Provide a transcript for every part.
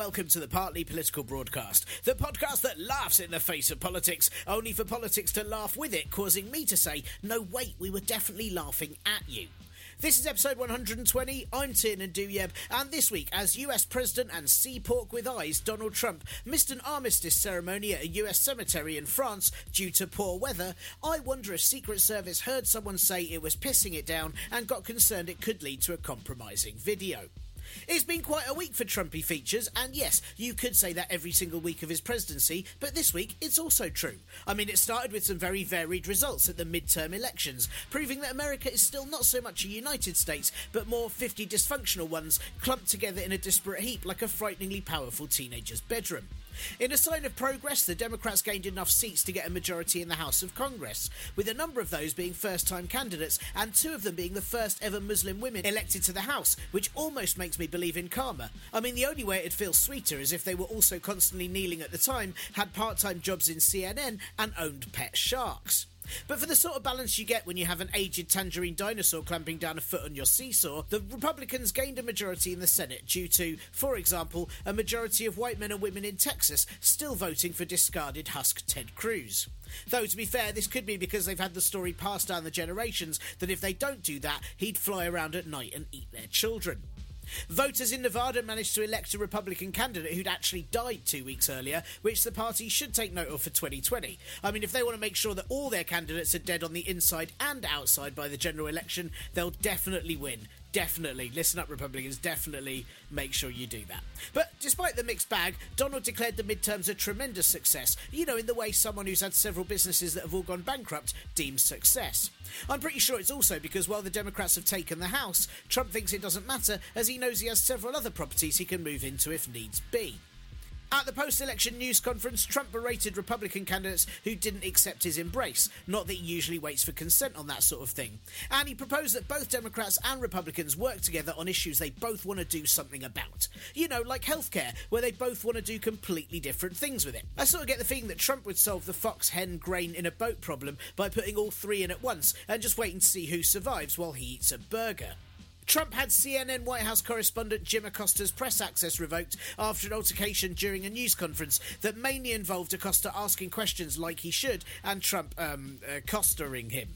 welcome to the Partly Political Broadcast, the podcast that laughs in the face of politics, only for politics to laugh with it, causing me to say, no, wait, we were definitely laughing at you. This is episode 120. I'm Tiernan Douieb, and this week, as US President and Sea Pork with Eyes, Donald Trump missed an armistice ceremony at a US cemetery in France due to poor weather, I wonder if Secret Service heard someone say it was pissing it down and got concerned it could lead to a compromising video. It's been quite a week for Trumpy features, and yes, you could say that every single week of his presidency, but this week it's also true. I mean, it started with some very varied results at the midterm elections, proving that America is still not so much a United States, but more 50 dysfunctional ones clumped together in a disparate heap like a frighteningly powerful teenager's bedroom. In a sign of progress, the Democrats gained enough seats to get a majority in the House of Congress, with a number of those being first time candidates and two of them being the first ever Muslim women elected to the House, which almost makes me believe in karma. I mean, the only way it'd feel sweeter is if they were also constantly kneeling at the time, had part time jobs in CNN, and owned pet sharks. But for the sort of balance you get when you have an aged tangerine dinosaur clamping down a foot on your seesaw, the Republicans gained a majority in the Senate due to, for example, a majority of white men and women in Texas still voting for discarded husk Ted Cruz. Though, to be fair, this could be because they've had the story passed down the generations that if they don't do that, he'd fly around at night and eat their children. Voters in Nevada managed to elect a Republican candidate who'd actually died two weeks earlier, which the party should take note of for 2020. I mean, if they want to make sure that all their candidates are dead on the inside and outside by the general election, they'll definitely win. Definitely, listen up, Republicans, definitely make sure you do that. But despite the mixed bag, Donald declared the midterms a tremendous success, you know, in the way someone who's had several businesses that have all gone bankrupt deems success. I'm pretty sure it's also because while the Democrats have taken the House, Trump thinks it doesn't matter as he knows he has several other properties he can move into if needs be. At the post election news conference, Trump berated Republican candidates who didn't accept his embrace, not that he usually waits for consent on that sort of thing. And he proposed that both Democrats and Republicans work together on issues they both want to do something about. You know, like healthcare, where they both want to do completely different things with it. I sort of get the feeling that Trump would solve the fox hen grain in a boat problem by putting all three in at once and just waiting to see who survives while he eats a burger. Trump had CNN White House correspondent Jim Acosta's press access revoked after an altercation during a news conference that mainly involved Acosta asking questions like he should and Trump um, accostering him.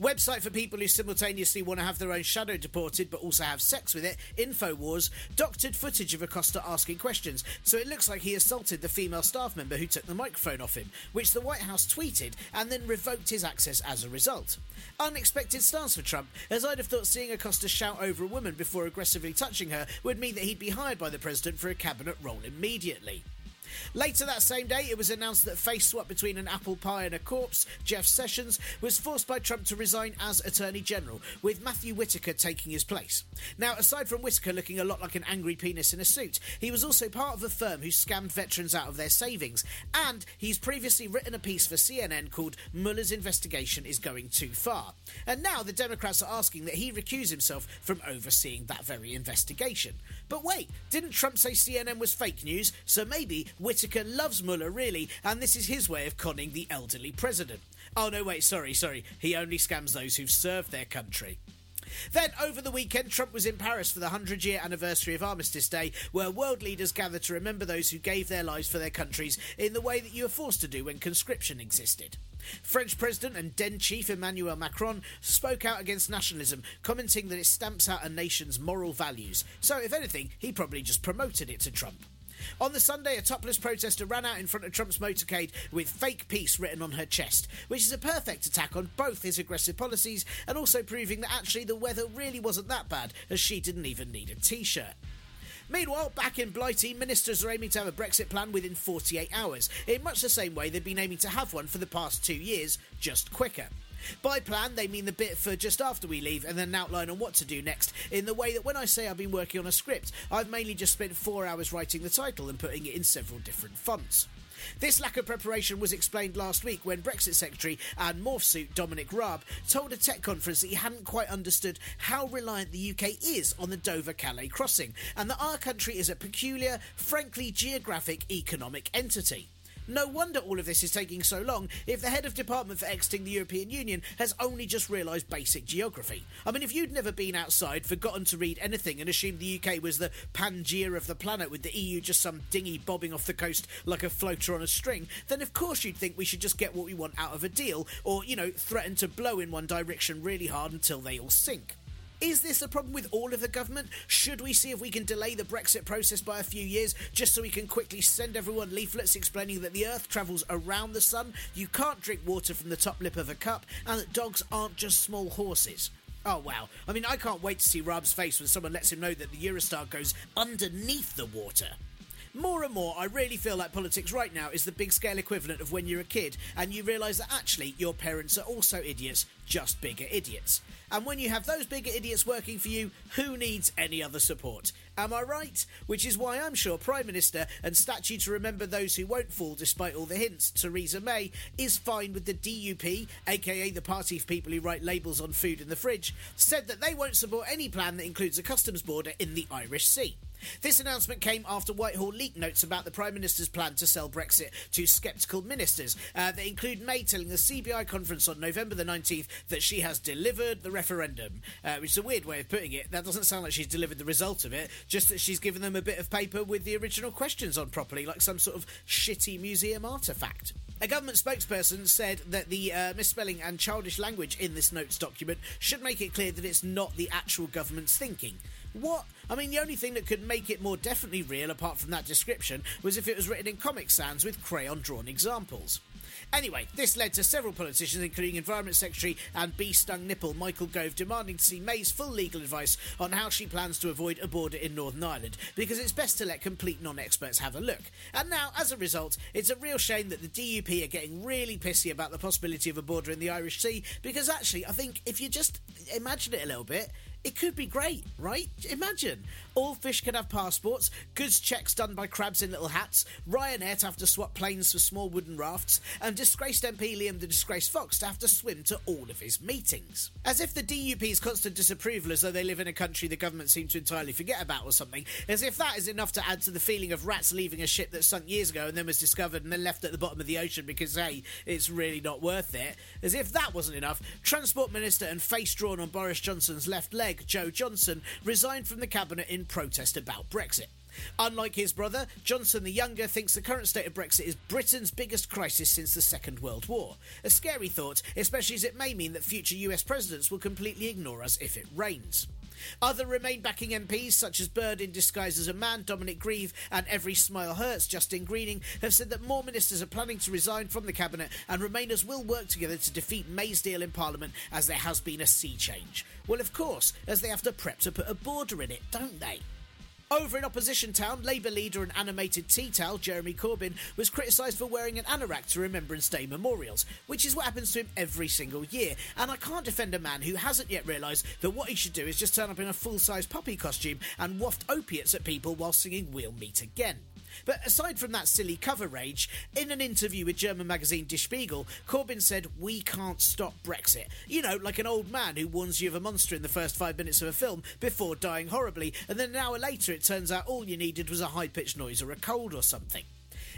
Website for people who simultaneously want to have their own shadow deported but also have sex with it, InfoWars, doctored footage of Acosta asking questions, so it looks like he assaulted the female staff member who took the microphone off him, which the White House tweeted and then revoked his access as a result. Unexpected stance for Trump, as I'd have thought seeing Acosta shout over a woman before aggressively touching her would mean that he'd be hired by the president for a cabinet role immediately. Later that same day, it was announced that face swap between an apple pie and a corpse, Jeff Sessions, was forced by Trump to resign as Attorney General, with Matthew Whitaker taking his place. Now, aside from Whitaker looking a lot like an angry penis in a suit, he was also part of a firm who scammed veterans out of their savings, and he's previously written a piece for CNN called Mueller's investigation is going too far. And now the Democrats are asking that he recuse himself from overseeing that very investigation. But wait, didn't Trump say CNN was fake news? So maybe Whitaker loves Mueller, really, and this is his way of conning the elderly president. Oh, no, wait, sorry, sorry. He only scams those who've served their country. Then, over the weekend, Trump was in Paris for the 100 year anniversary of Armistice Day, where world leaders gathered to remember those who gave their lives for their countries in the way that you were forced to do when conscription existed. French President and then chief Emmanuel Macron spoke out against nationalism, commenting that it stamps out a nation's moral values. So, if anything, he probably just promoted it to Trump. On the Sunday, a topless protester ran out in front of Trump's motorcade with fake peace written on her chest, which is a perfect attack on both his aggressive policies and also proving that actually the weather really wasn't that bad, as she didn't even need a t shirt. Meanwhile, back in Blighty, ministers are aiming to have a Brexit plan within 48 hours, in much the same way they've been aiming to have one for the past two years, just quicker. By plan, they mean the bit for just after we leave and then an outline on what to do next, in the way that when I say I've been working on a script, I've mainly just spent four hours writing the title and putting it in several different fonts. This lack of preparation was explained last week when Brexit Secretary and morph suit Dominic Raab told a tech conference that he hadn't quite understood how reliant the UK is on the Dover Calais crossing and that our country is a peculiar, frankly geographic economic entity. No wonder all of this is taking so long if the head of department for exiting the European Union has only just realised basic geography. I mean, if you'd never been outside, forgotten to read anything, and assumed the UK was the Pangaea of the planet with the EU just some dinghy bobbing off the coast like a floater on a string, then of course you'd think we should just get what we want out of a deal, or, you know, threaten to blow in one direction really hard until they all sink. Is this a problem with all of the government? Should we see if we can delay the Brexit process by a few years just so we can quickly send everyone leaflets explaining that the Earth travels around the sun, you can't drink water from the top lip of a cup, and that dogs aren't just small horses? Oh wow. I mean, I can't wait to see Raab's face when someone lets him know that the Eurostar goes underneath the water. More and more, I really feel like politics right now is the big scale equivalent of when you're a kid and you realise that actually your parents are also idiots, just bigger idiots. And when you have those bigger idiots working for you, who needs any other support? Am I right? Which is why I'm sure Prime Minister and statue to remember those who won't fall despite all the hints, Theresa May, is fine with the DUP, aka the party of people who write labels on food in the fridge, said that they won't support any plan that includes a customs border in the Irish Sea. This announcement came after Whitehall leaked notes about the Prime Minister's plan to sell Brexit to sceptical ministers. Uh, they include May telling the CBI conference on November the 19th that she has delivered the referendum, uh, which is a weird way of putting it. That doesn't sound like she's delivered the result of it, just that she's given them a bit of paper with the original questions on properly, like some sort of shitty museum artefact. A government spokesperson said that the uh, misspelling and childish language in this notes document should make it clear that it's not the actual government's thinking. What? I mean, the only thing that could make it more definitely real, apart from that description, was if it was written in Comic Sans with crayon drawn examples. Anyway, this led to several politicians, including Environment Secretary and bee stung nipple Michael Gove, demanding to see May's full legal advice on how she plans to avoid a border in Northern Ireland, because it's best to let complete non experts have a look. And now, as a result, it's a real shame that the DUP are getting really pissy about the possibility of a border in the Irish Sea, because actually, I think if you just imagine it a little bit, it could be great, right? Imagine. All fish can have passports, goods checks done by crabs in little hats, Ryanair to have to swap planes for small wooden rafts, and disgraced MP Liam the Disgraced Fox to have to swim to all of his meetings. As if the DUP's constant disapproval as though they live in a country the government seems to entirely forget about or something, as if that is enough to add to the feeling of rats leaving a ship that sunk years ago and then was discovered and then left at the bottom of the ocean because, hey, it's really not worth it. As if that wasn't enough, Transport Minister and face drawn on Boris Johnson's left leg, Jo Johnson, resigned from the cabinet in protest about Brexit. Unlike his brother, Johnson the Younger thinks the current state of Brexit is Britain's biggest crisis since the Second World War. A scary thought, especially as it may mean that future US presidents will completely ignore us if it rains. Other Remain backing MPs, such as Bird in disguise as a man, Dominic Grieve, and Every Smile Hurts, Justine Greening, have said that more ministers are planning to resign from the Cabinet and Remainers will work together to defeat May's deal in Parliament as there has been a sea change. Well, of course, as they have to prep to put a border in it, don't they? Over in opposition town, Labour leader and animated tea towel Jeremy Corbyn was criticised for wearing an anorak to Remembrance Day memorials, which is what happens to him every single year. And I can't defend a man who hasn't yet realised that what he should do is just turn up in a full size puppy costume and waft opiates at people while singing We'll Meet Again. But aside from that silly cover rage, in an interview with German magazine Die Spiegel, Corbyn said, We can't stop Brexit. You know, like an old man who warns you of a monster in the first five minutes of a film before dying horribly, and then an hour later it turns out all you needed was a high pitched noise or a cold or something.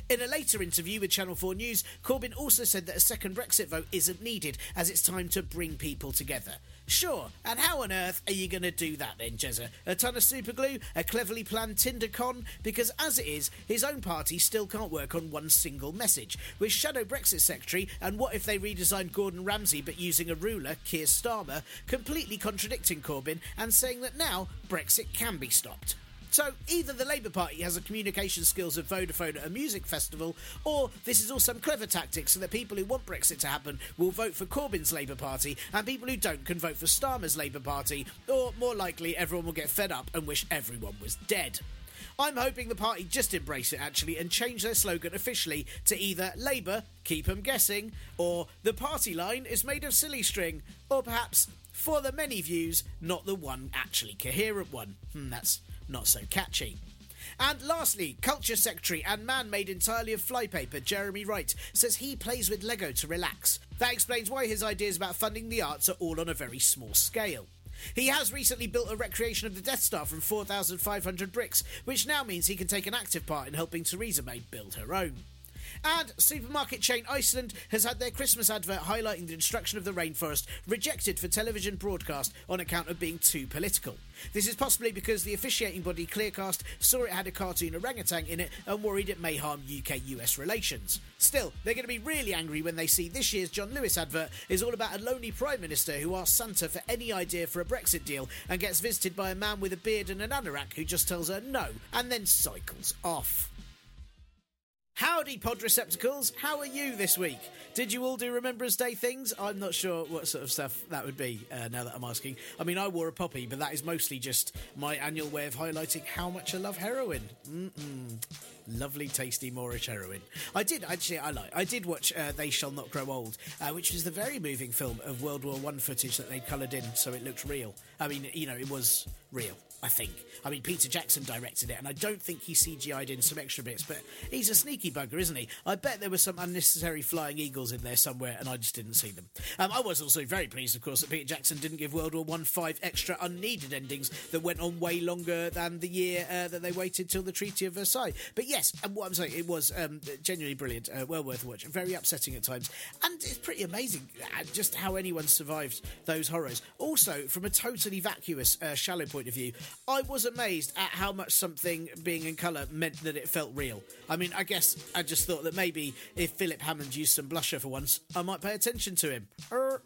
In a later interview with Channel 4 News, Corbyn also said that a second Brexit vote isn't needed as it's time to bring people together. Sure, and how on earth are you going to do that then, Jezza? A ton of superglue? A cleverly planned Tinder con? Because as it is, his own party still can't work on one single message. With Shadow Brexit Secretary and what if they redesigned Gordon Ramsay but using a ruler, Keir Starmer, completely contradicting Corbyn and saying that now Brexit can be stopped. So either the Labour Party has the communication skills of Vodafone at a music festival, or this is all some clever tactic so that people who want Brexit to happen will vote for Corbyn's Labour Party, and people who don't can vote for Starmer's Labour Party, or more likely, everyone will get fed up and wish everyone was dead. I'm hoping the party just embrace it actually and change their slogan officially to either Labour, keep 'em guessing, or the party line is made of silly string, or perhaps for the many views, not the one actually coherent one. Hmm, that's not so catchy. And lastly, Culture Secretary and man made entirely of flypaper, Jeremy Wright, says he plays with Lego to relax. That explains why his ideas about funding the arts are all on a very small scale. He has recently built a recreation of the Death Star from 4,500 bricks, which now means he can take an active part in helping Theresa May build her own. And supermarket chain Iceland has had their Christmas advert highlighting the destruction of the rainforest rejected for television broadcast on account of being too political. This is possibly because the officiating body Clearcast saw it had a cartoon orangutan in it and worried it may harm UK US relations. Still, they're going to be really angry when they see this year's John Lewis advert is all about a lonely Prime Minister who asks Santa for any idea for a Brexit deal and gets visited by a man with a beard and an anorak who just tells her no and then cycles off. Howdy, pod receptacles. How are you this week? Did you all do Remembrance Day things? I'm not sure what sort of stuff that would be uh, now that I'm asking. I mean, I wore a poppy, but that is mostly just my annual way of highlighting how much I love heroin. Mm-mm. Lovely, tasty moreish heroin. I did actually. I like. I did watch uh, "They Shall Not Grow Old," uh, which was the very moving film of World War One footage that they coloured in, so it looked real. I mean, you know, it was real. I think. I mean, Peter Jackson directed it, and I don't think he CGI'd in some extra bits, but he's a sneaky bugger, isn't he? I bet there were some unnecessary flying eagles in there somewhere, and I just didn't see them. Um, I was also very pleased, of course, that Peter Jackson didn't give World War One five extra unneeded endings that went on way longer than the year uh, that they waited till the Treaty of Versailles. But yes, and what I'm saying, it was um, genuinely brilliant, uh, well worth a watch, very upsetting at times, and it's pretty amazing uh, just how anyone survived those horrors. Also, from a totally vacuous, uh, shallow point of view, I was amazed at how much something being in colour meant that it felt real. I mean, I guess I just thought that maybe if Philip Hammond used some blusher for once, I might pay attention to him. Er.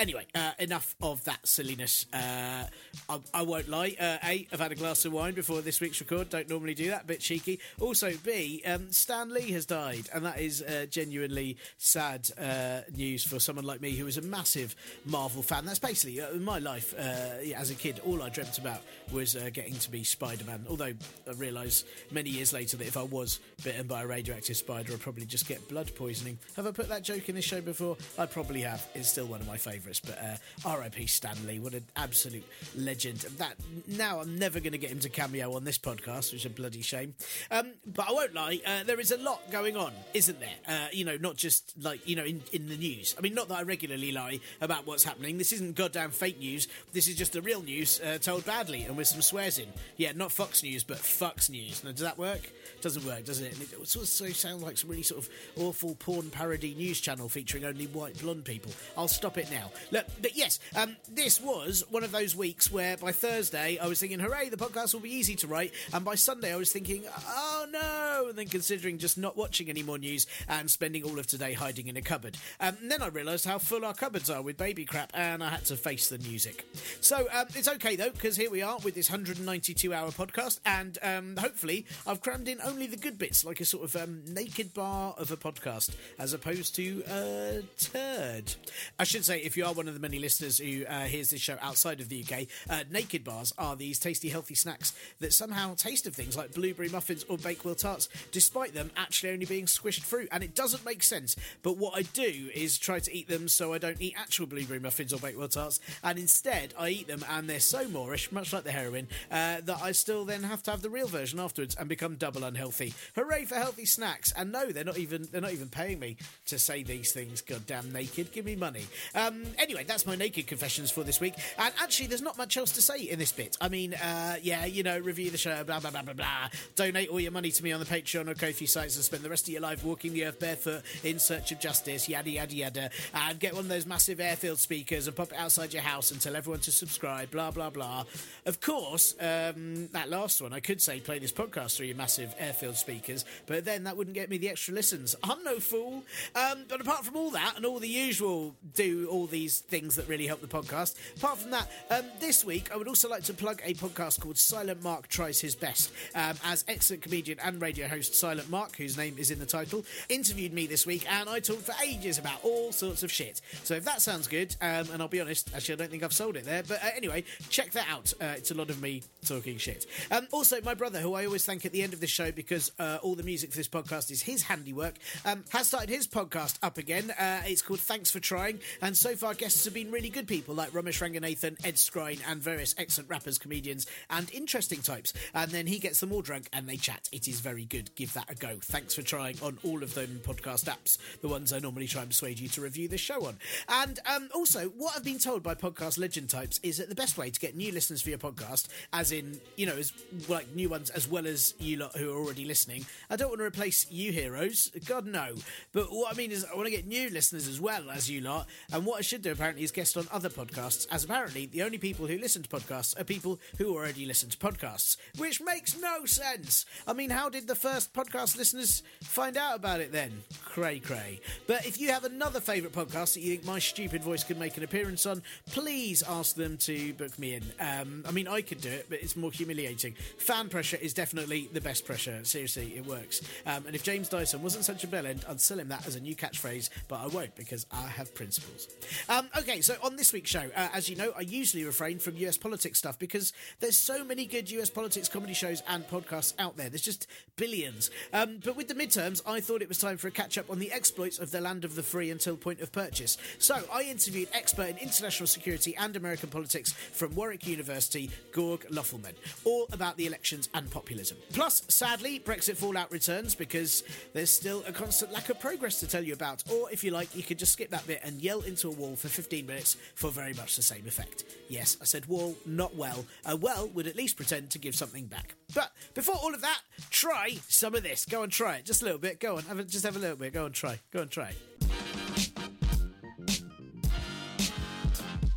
Anyway, uh, enough of that silliness. Uh, I, I, won't lie. Uh, a, I've had a glass of wine before this week's record. Don't normally do that. Bit cheeky. Also, B, um, Stan Lee has died, and that is uh, genuinely sad uh, news for someone like me who is a massive Marvel fan. That's basically uh, my life as a kid. All I dreamt about was getting to be Spider Man. Although I realise many years later that if I was bitten by a radioactive spider, I'd probably just get blood poisoning. Have I put that joke in this show before? I probably have. It's still one of my favourites. But uh, R.I.P. Stan Lee, what an absolute legend. That now I'm never going to get him to cameo on this podcast, which is a bloody shame. Um, but I won't lie, uh, there is a lot going on, isn't there? Uh, you know, not just like you know in, in the news. I mean, not that I regularly lie about what's happening. This isn't goddamn fake news. This is just the real news uh, told badly and with some swears in. Yeah, not Fox News, but Fox News. Now, does that work? Doesn't work, does it? And it sort of sounds like some really sort of awful porn parody news channel featuring only white blonde people. I'll stop it now. Look, but yes, um, this was one of those weeks where by Thursday I was thinking, hooray, the podcast will be easy to write, and by Sunday I was thinking, oh no, and then considering just not watching any more news and spending all of today hiding in a cupboard. Um, and then I realised how full our cupboards are with baby crap, and I had to face the music. So um, it's okay though, because here we are with this 192 hour podcast, and um, hopefully I've crammed in only the good bits, like a sort of um, naked bar of a podcast, as opposed to a turd. I should say, if you are one of the many listeners who uh, hears this show outside of the UK, uh, naked bars are these tasty, healthy snacks that somehow taste of things like blueberry muffins or Bakewell tarts, despite them actually only being squished fruit. And it doesn't make sense. But what I do is try to eat them so I don't eat actual blueberry muffins or Bakewell tarts, and instead I eat them, and they're so moreish, much like the heroin, uh, that I still then have to have the real version afterwards and become double unhealthy. Hooray for healthy snacks! And no, they're not even they're not even paying me to say these things. Goddamn naked, give me money. Um, anyway, that's my naked confessions for this week. And actually, there's not much else to say in this bit. I mean, uh, yeah, you know, review the show, blah, blah, blah, blah, blah. Donate all your money to me on the Patreon or Ko-fi sites and spend the rest of your life walking the earth barefoot in search of justice, yada, yada, yada. And get one of those massive airfield speakers and pop it outside your house and tell everyone to subscribe, blah, blah, blah. Of course, um, that last one, I could say play this podcast through your massive airfield speakers, but then that wouldn't get me the extra listens. I'm no fool. Um, but apart from all that and all the usual do all these things that really help the podcast, apart from that, um, this week I would also like to plug a podcast called Silent Mark Tries His Best. Um, as excellent comedian and radio host Silent Mark, whose name is in the title, interviewed me this week and I talked for ages about all sorts of shit. So if that sounds good, um, and I'll be honest, actually I don't think I've sold it there, but uh, anyway, check that out. Uh, it's a lot of me talking shit. Um, also, my brother, who I always thank at the end of the show because uh, all the music for this podcast is his handiwork, um, has started his podcast up again. Uh, it's called Thanks for Trying, and so far guests have been really good people like Romesh Ranganathan, Ed Skrein, and various excellent rappers, comedians, and interesting types. And then he gets them all drunk and they chat. It is very good. Give that a go. Thanks for trying on all of them podcast apps, the ones I normally try and persuade you to review this show on. And um, also, what I've been told by podcast legend types is that the best way to get new listeners for your podcast, as in, you know, as like new ones as well as you lot who are already listening. I don't want to replace you heroes, God no. But what I mean is, I want to get new listeners as well as you lot. And what I should do apparently is guest on other podcasts, as apparently the only people who listen to podcasts are people who already listen to podcasts, which makes no sense. I mean, how did the first podcast listeners find out about it then? Cray cray. But if you have another favourite podcast that you think my stupid voice could make an appearance on, please ask them to book me in. Um, I mean, I could do it, but it's more humiliating. Fan pressure is definitely the best pressure. Seriously, it works. Um, and if James Dyson wasn't such a bellend, I'd sell him that as a new catchphrase, but I won't because I have principles. Um, okay, so on this week's show, uh, as you know, I usually refrain from US politics stuff because there's so many good US politics comedy shows and podcasts out there. There's just billions. Um, but with the midterms, I thought it was time for a catch up on the exploits of the land of the free until point of purchase. So I interviewed expert in international security and American politics from Warwick University, Georg Löfflmann, all about the elections and populism. Plus, sadly, Brexit fallout returns because there's still a constant lack of progress to tell you about. Or if you like, you could just skip that bit and yell into a wall for 15 minutes for very much the same effect. Yes, I said wall, not well. A well would at least pretend to give something back. But before all of that, try some of this. Go and try it. Just a little bit. Go on. Have a, just have a little bit. Go and try. Go and try.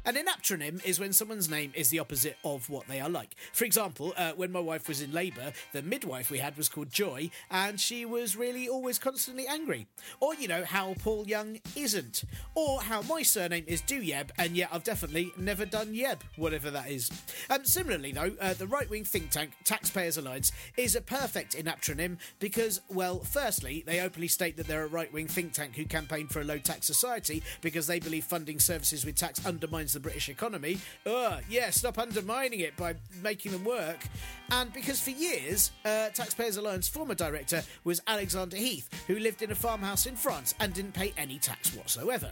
An inaptronym is when someone's name is the opposite of what they are like. For example, uh, when my wife was in labour, the midwife we had was called Joy, and she was really always constantly angry. Or, you know, how Paul Young isn't. Or how my surname is Douieb, and yet I've definitely never done Yeb, whatever that is. Um, similarly, though, uh, the right wing think tank Taxpayers Alliance is a perfect inaptronym because, well, firstly, they openly state that they're a right wing think tank who campaign for a low tax society because they believe funding services with tax undermines the British economy. Ugh, yeah, stop undermining it by making them work. And because for years, uh, Taxpayers Alliance former director was Alexander Heath, who lived in a farmhouse in France and didn't pay any tax whatsoever.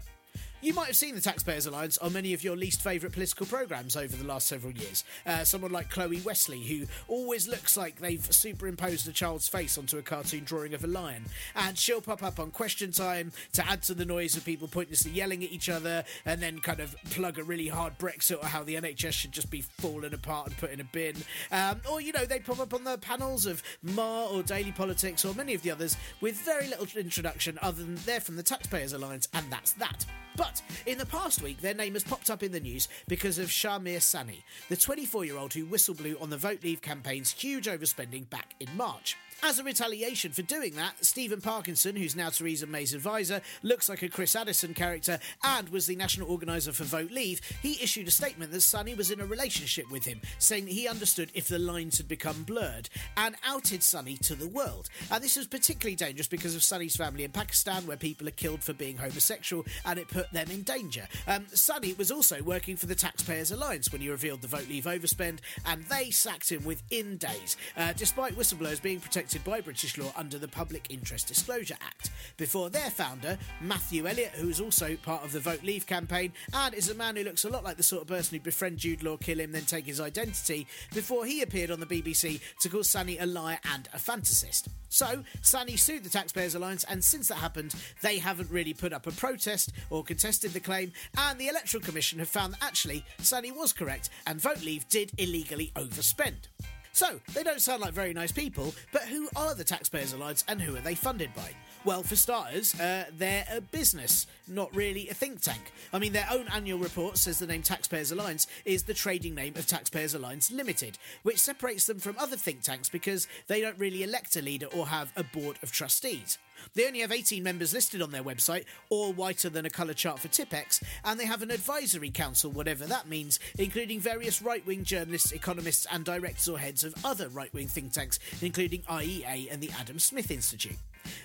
You might have seen the Taxpayers Alliance on many of your least favourite political programmes over the last several years. Uh, someone like Chloe Westley, who always looks like they've superimposed a child's face onto a cartoon drawing of a lion. And she'll pop up on Question Time to add to the noise of people pointlessly yelling at each other and then kind of plug a really hard Brexit or how the NHS should just be falling apart and put in a bin. Um, or, you know, they pop up on the panels of Marr or Daily Politics or many of the others with very little introduction other than they're from the Taxpayers Alliance and that's that. But in the past week, their name has popped up in the news because of Shahmir Sanni, the 24 year old who whistle blew on the Vote Leave campaign's huge overspending back in March. As a retaliation for doing that, Stephen Parkinson, who's now Theresa May's advisor, looks like a Chris Addison character and was the national organiser for Vote Leave, he issued a statement that Sanni was in a relationship with him, saying that he understood if the lines had become blurred, and outed Sanni to the world. And this was particularly dangerous because of Sanni's family in Pakistan, where people are killed for being homosexual, and it put them in danger. Um, Sanni was also working for the Taxpayers Alliance when he revealed the Vote Leave overspend, and they sacked him within days, uh, despite whistleblowers being protected protected by British law under the Public Interest Disclosure Act. Before their founder, Matthew Elliott, who is also part of the Vote Leave campaign and is a man who looks a lot like the sort of person who'd befriend Jude Law, kill him, then take his identity, before he appeared on the BBC to call Sanni a liar and a fantasist. So, Sanni sued the Taxpayers Alliance, and since that happened, they haven't really put up a protest or contested the claim, and the Electoral Commission have found that actually Sanni was correct and Vote Leave did illegally overspend. So, they don't sound like very nice people, but who are the Taxpayers Alliance and who are they funded by? Well, for starters, uh, they're a business, not really a think tank. I mean, their own annual report says the name Taxpayers Alliance is the trading name of Taxpayers Alliance Limited, which separates them from other think tanks because they don't really elect a leader or have a board of trustees. They only have 18 members listed on their website, all whiter than a colour chart for Tipp-Ex, and they have an advisory council, whatever that means, including various right wing journalists, economists, and directors or heads of other right wing think tanks, including IEA and the Adam Smith Institute.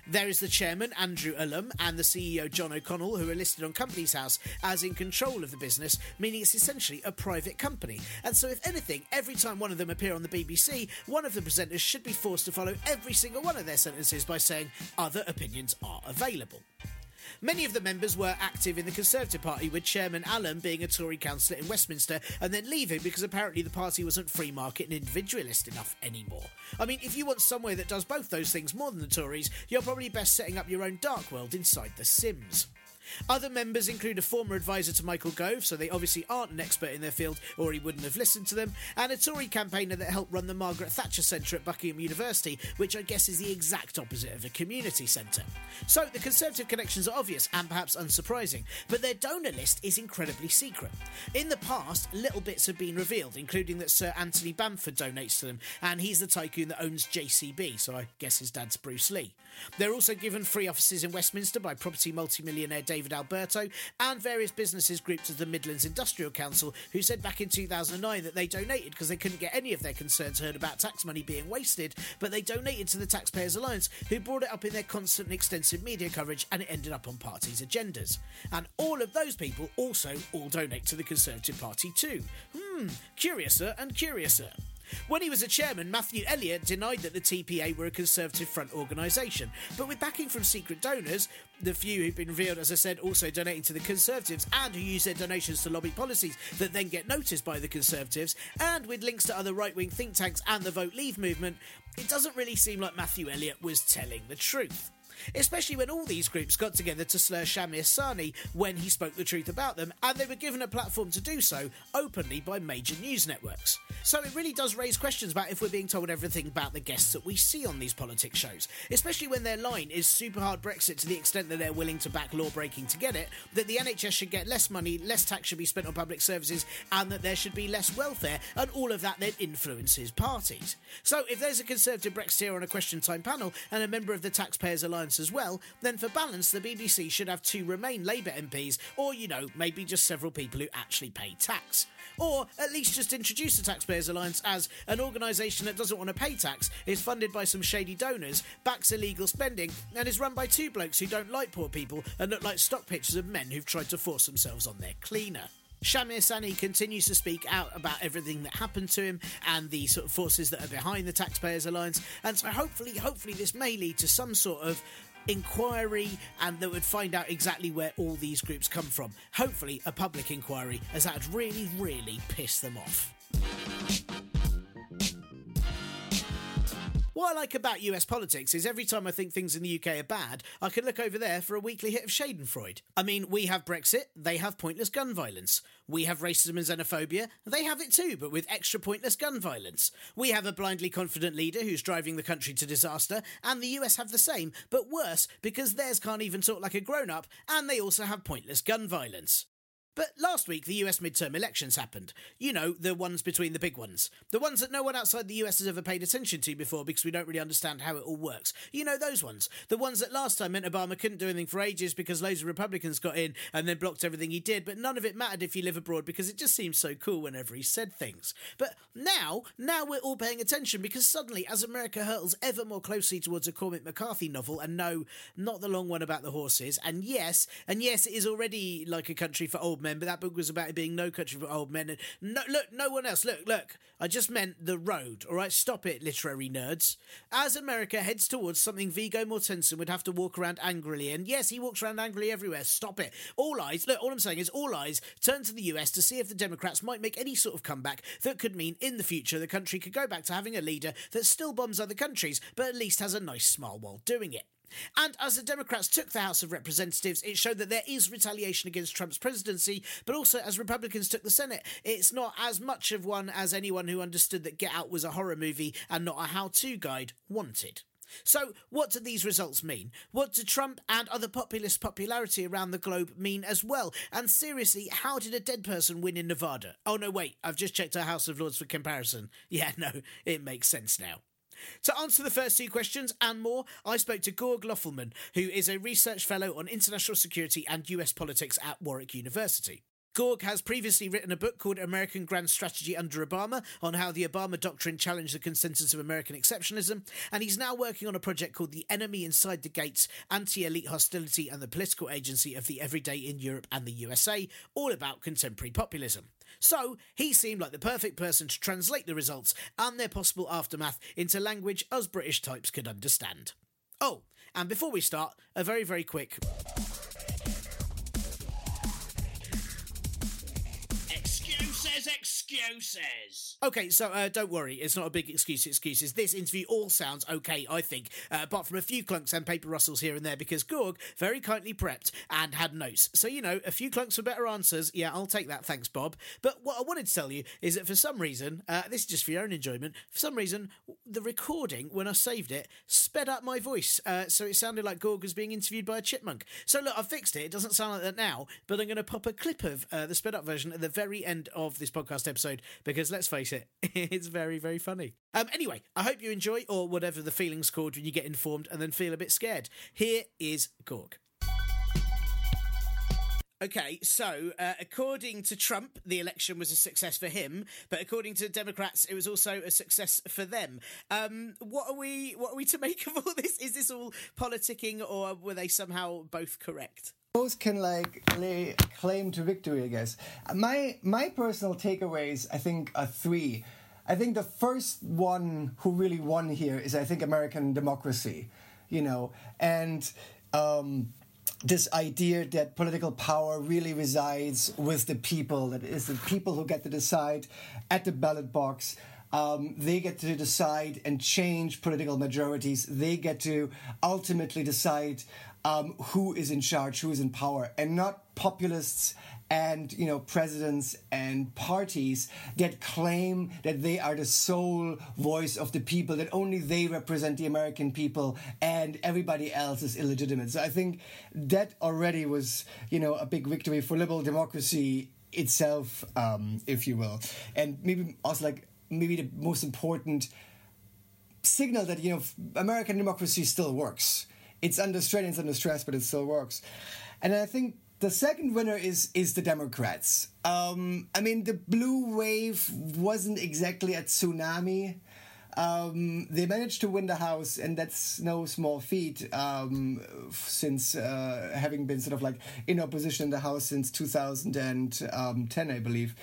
There is the chairman, Andrew Allum, and the CEO, John O'Connell, who are listed on Companies House as in control of the business, meaning it's essentially a private company. And so, if anything, every time one of them appear on the BBC, one of the presenters should be forced to follow every single one of their sentences by saying, other opinions are available. Many of the members were active in the Conservative Party, with Chairman Allum being a Tory councillor in Westminster and then leaving because apparently the party wasn't free market and individualist enough anymore. I mean, if you want somewhere that does both those things more than the Tories, you're probably best setting up your own dark world inside The Sims. Other members include a former advisor to Michael Gove, so they obviously aren't an expert in their field or he wouldn't have listened to them, and a Tory campaigner that helped run the Margaret Thatcher Centre at Buckingham University, which I guess is the exact opposite of a community centre. So the Conservative connections are obvious and perhaps unsurprising, but their donor list is incredibly secret. In the past, little bits have been revealed, including that Sir Anthony Bamford donates to them, and he's the tycoon that owns JCB, so I guess his dad's Bruce Lee. They're also given free offices in Westminster by property multimillionaire David Alberto, and various businesses grouped as the Midlands Industrial Council, who said back in 2009 that they donated because they couldn't get any of their concerns heard about tax money being wasted, but they donated to the Taxpayers Alliance, who brought it up in their constant and extensive media coverage, and it ended up on parties' agendas. And all of those people also all donate to the Conservative Party too. Hmm, curiouser and curiouser. When he was a chairman, Matthew Elliott denied that the TPA were a Conservative front organisation. But with backing from secret donors, the few who've been revealed, as I said, also donating to the Conservatives and who use their donations to lobby policies that then get noticed by the Conservatives, and with links to other right wing think tanks and the Vote Leave movement, it doesn't really seem like Matthew Elliott was telling the truth especially when all these groups got together to slur Shahmir Sanni when he spoke the truth about them, and they were given a platform to do so openly by major news networks. So it really does raise questions about if we're being told everything about the guests that we see on these politics shows, especially when their line is super hard Brexit to the extent that they're willing to back law breaking to get it, that the NHS should get less money, less tax should be spent on public services, and that there should be less welfare, and all of that then influences parties. So if there's a Conservative Brexiteer on a question time panel and a member of the Taxpayers Alliance as well, then for balance, the BBC should have two Remain Labour MPs, or, you know, maybe just several people who actually pay tax. Or at least just introduce the Taxpayers Alliance as an organisation that doesn't want to pay tax, is funded by some shady donors, backs illegal spending, and is run by two blokes who don't like poor people and look like stock pictures of men who've tried to force themselves on their cleaner. Shahmir Sanni continues to speak out about everything that happened to him and the sort of forces that are behind the Taxpayers Alliance. And so hopefully, hopefully this may lead to some sort of inquiry and that would find out exactly where all these groups come from. Hopefully a public inquiry, as that would really, really piss them off. What I like about US politics is every time I think things in the UK are bad, I can look over there for a weekly hit of Schadenfreude. I mean, we have Brexit, they have pointless gun violence. We have racism and xenophobia, they have it too, but with extra pointless gun violence. We have a blindly confident leader who's driving the country to disaster, and the US have the same, but worse because theirs can't even talk like a grown up, and they also have pointless gun violence. But last week, the US midterm elections happened. You know, the ones between the big ones. The ones that no one outside the US has ever paid attention to before because we don't really understand how it all works. You know, those ones. The ones that last time meant Obama couldn't do anything for ages because loads of Republicans got in and then blocked everything he did, but none of it mattered if you live abroad because it just seems so cool whenever he said things. But now, now we're all paying attention because suddenly, as America hurtles ever more closely towards a Cormac McCarthy novel, and no, not the long one about the horses, and yes, and yes, it is already like a country for old men men, but that book was about it being no country for old men. And no, look, no one else. Look, look. I just meant the road. All right, stop it, literary nerds. As America heads towards something Viggo Mortensen would have to walk around angrily, and yes, he walks around angrily everywhere. Stop it. All eyes. Look, all I'm saying is all eyes turn to the US to see if the Democrats might make any sort of comeback that could mean in the future the country could go back to having a leader that still bombs other countries, but at least has a nice smile while doing it. And as the Democrats took the House of Representatives, it showed that there is retaliation against Trump's presidency, but also as Republicans took the Senate, it's not as much of one as anyone who understood that Get Out was a horror movie and not a how to guide wanted. So, what do these results mean? What do Trump and other populist popularity around the globe mean as well? And seriously, how did a dead person win in Nevada? Oh, no, wait, I've just checked our House of Lords for comparison. Yeah, no, it makes sense now. To answer the first two questions and more, I spoke to Georg Löfflmann, who is a research fellow on international security and US politics at Warwick University. Georg has previously written a book called American Grand Strategy Under Obama on how the Obama Doctrine challenged the consensus of American exceptionalism, and he's now working on a project called The Enemy Inside the Gates Anti Elite Hostility and the Political Agency of the Everyday in Europe and the USA, all about contemporary populism. So, he seemed like the perfect person to translate the results and their possible aftermath into language us British types could understand. Oh, and before we start, a very, very quick. Excuses. Okay, so uh, don't worry, it's not a big excuse. Excuses. This interview all sounds okay, I think, uh, apart from a few clunks and paper rustles here and there, because Georg very kindly prepped and had notes. So you know, a few clunks for better answers. Yeah, I'll take that. Thanks, Bob. But what I wanted to tell you is that for some reason, uh, this is just for your own enjoyment. For some reason, the recording when I saved it sped up my voice, uh, so it sounded like Georg was being interviewed by a chipmunk. So look, I fixed it. It doesn't sound like that now, but I'm going to pop a clip of uh, the sped up version at the very end of this podcast episode because let's face it, it's very, very funny. Um, anyway, I hope you enjoy, or whatever the feeling's called when you get informed and then feel a bit scared. Here is Georg. Okay, so uh, according to Trump, the election was a success for him, but according to Democrats, it was also a success for them. Um, what are we? What are we to make of all this? Is this all politicking, or were they somehow both correct? Both can like lay claim to victory, I guess. My my personal takeaways, I think, are three. I think the first one who really won here is, I think, American democracy. You know, and. Um, this idea that political power really resides with the people, that is the people who get to decide at the ballot box. Um, they get to decide and change political majorities. They get to ultimately decide um, who is in charge, who is in power, and not populists and you know presidents and parties that claim that they are the sole voice of the people that only they represent the american people and everybody else is illegitimate. So i think that already was you know a big victory for liberal democracy itself um, if you will. And maybe also like maybe the most important signal that you know american democracy still works it's under strain it's under stress but it still works and i think the second winner is is the Democrats. Um, I mean, the blue wave wasn't exactly a tsunami. Um, they managed to win the House, and that's no small feat um, since uh, having been sort of like in opposition in the House since 2010, I believe.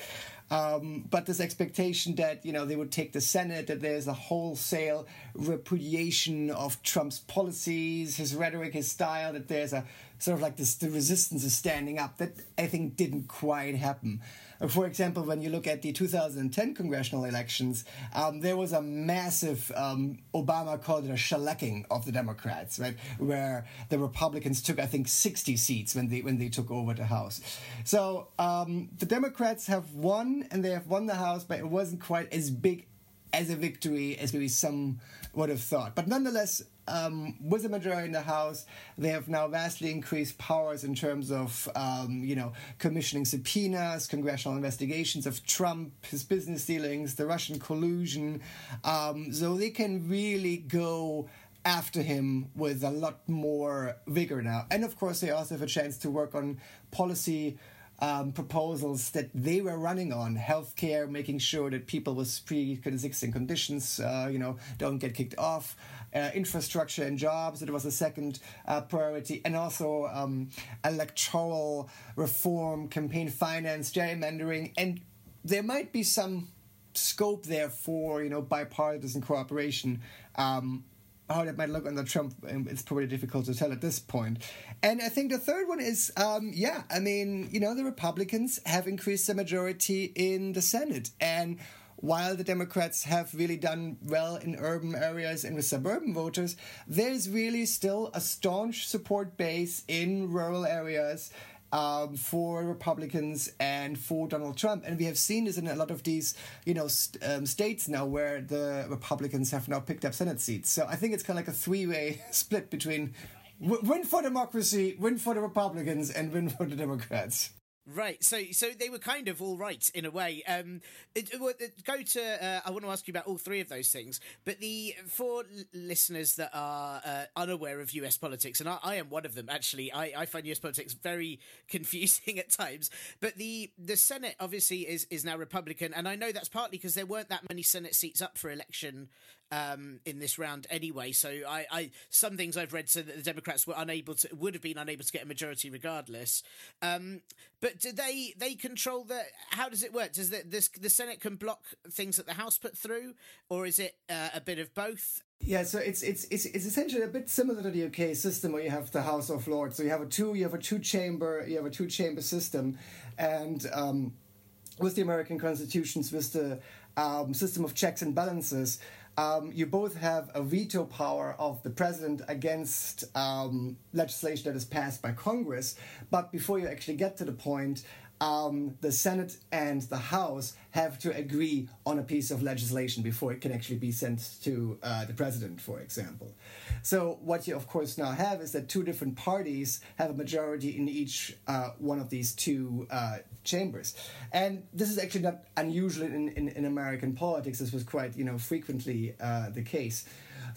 Um, but this expectation that you know they would take the Senate, that there's a wholesale repudiation of Trump's policies, his rhetoric, his style, that there's a sort of like this the resistance is standing up. That I think didn't quite happen. Uh, for example, when you look at the 2010 congressional elections, um, there was a massive um, Obama called it a shellacking of the Democrats, right, where the Republicans took I think 60 seats when they when they took over the House. So um, the Democrats have won, and they have won the House, but it wasn't quite as big as a victory as maybe some would have thought. But nonetheless, um, with a majority in the House, they have now vastly increased powers in terms of, um, you know, commissioning subpoenas, congressional investigations of Trump, his business dealings, the Russian collusion. Um, so they can really go after him with a lot more vigor now. And of course, they also have a chance to work on policy um, proposals that they were running on healthcare, making sure that people with pre-existing conditions, uh, you know, don't get kicked off, uh, infrastructure and jobs. It was the second uh, priority, and also um, electoral reform, campaign finance, gerrymandering, and there might be some scope there for you know bipartisan cooperation. Um, how that might look under Trump, um, it's probably difficult to tell at this point. And I think the third one is, um, yeah, I mean, you know, the Republicans have increased the majority in the Senate, and while the Democrats have really done well in urban areas and with suburban voters, there's really still a staunch support base in rural areas um, for Republicans and for Donald Trump. And we have seen this in a lot of these, you know, st- um, states now where the Republicans have now picked up Senate seats. So I think it's kind of like a three-way split between w- win for democracy, win for the Republicans, and win for the Democrats. Right, so so they were kind of all right in a way. Um, it, it, go to. Uh, I want to ask you about all three of those things, but the for listeners that are uh, unaware of U.S. politics, and I, I, am one of them. Actually, I, I find U.S. politics very confusing at times. But the the Senate obviously is is now Republican, and I know that's partly because there weren't that many Senate seats up for election um, in this round anyway. So I, I, some things I've read said that the Democrats were unable to would have been unable to get a majority regardless. Um, but do they they control the? How does it work? Does the this, the Senate can block things that the House put through, or is it uh, a bit of both? Yeah, so it's it's it's it's essentially a bit similar to the UK system where you have the House of Lords. So you have a two you have a two chamber you have a two chamber system, and um, with the American constitutions with the um, system of checks and balances, um, you both have a veto power of the president against um, legislation that is passed by Congress. But before you actually get to the point, um, the Senate and the House have to agree on a piece of legislation before it can actually be sent to uh, the president, for example. So, what you of course now have is that two different parties have a majority in each uh, one of these two uh, chambers. And this is actually not unusual in, in, in American politics. This was quite, you know, frequently uh, the case.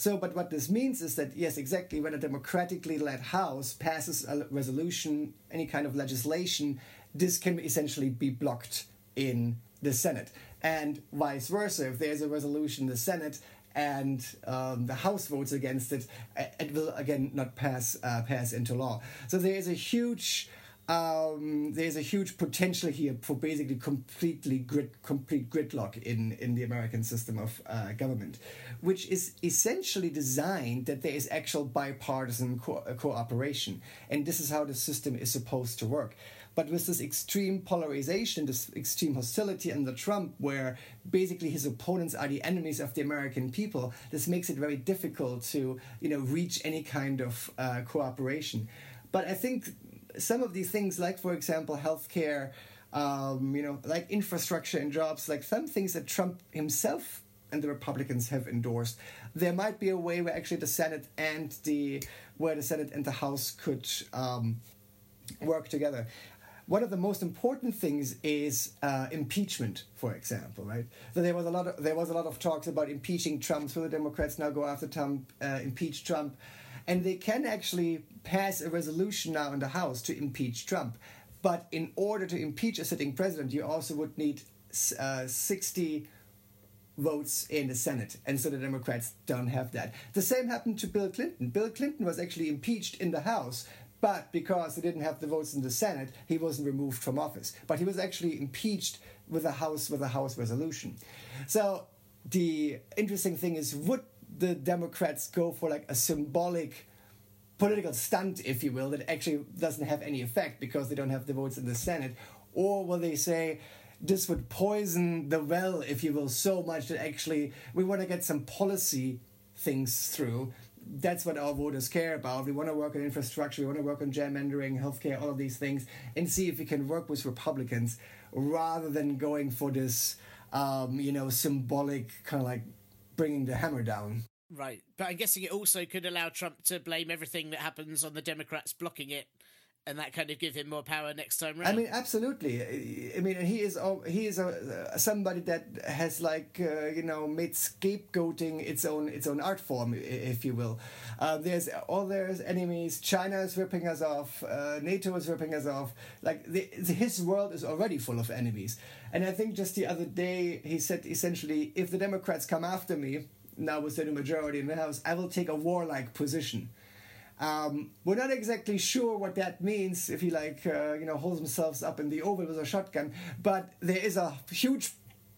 So, but what this means is that, yes, exactly, when a democratically led House passes a resolution, any kind of legislation, this can essentially be blocked in the Senate. And vice versa, if there's a resolution in the Senate and um, the House votes against it, it will again not pass uh, pass into law. So there is a huge um, there's a huge potential here for basically completely grid, complete gridlock in, in the American system of uh, government, which is essentially designed that there is actual bipartisan co- cooperation. And this is how the system is supposed to work. But with this extreme polarization, this extreme hostility under Trump, where basically his opponents are the enemies of the American people, this makes it very difficult to you know reach any kind of uh, cooperation. But I think some of these things, like for example, healthcare, um, you know, like infrastructure and jobs, like some things that Trump himself and the Republicans have endorsed. There might be a way where actually the Senate and the where the Senate and the House could um, work together one of the most important things is uh, impeachment, for example, right? So there was a lot of there was a lot of talks about impeaching Trump. So the Democrats now go after Trump, uh, impeach Trump, and they can actually pass a resolution now in the House to impeach Trump. But in order to impeach a sitting president, you also would need uh, sixty votes in the Senate, and so the Democrats don't have that. The same happened to Bill Clinton. Bill Clinton was actually impeached in the House, but because he didn't have the votes in the Senate, he wasn't removed from office. But he was actually impeached with a House with a House resolution. So the interesting thing is, would the Democrats go for like a symbolic political stunt, if you will, that actually doesn't have any effect because they don't have the votes in the Senate, or will they say? This would poison the well, if you will, so much that actually we want to get some policy things through that's what our voters care about. We want to work on infrastructure, we want to work on gerrymandering, healthcare, all of these things, and see if we can work with Republicans rather than going for this, um, you know, symbolic kind of like bringing the hammer down. Right, but I'm guessing it also could allow Trump to blame everything that happens on the Democrats blocking it and that kind of give him more power next time round. I mean, absolutely. I mean, he is he is a, somebody that has like uh, you know made scapegoating its own its own art form, if you will. Uh, there's all there's enemies. China is ripping us off. Uh, NATO is ripping us off. Like the, his world is already full of enemies. And I think just the other day he said essentially, if the Democrats come after me now with the new majority in the House, I will take a warlike position. Um, we're not exactly sure what that means if he like uh, you know holds himself up in the oval with a shotgun, but there is a huge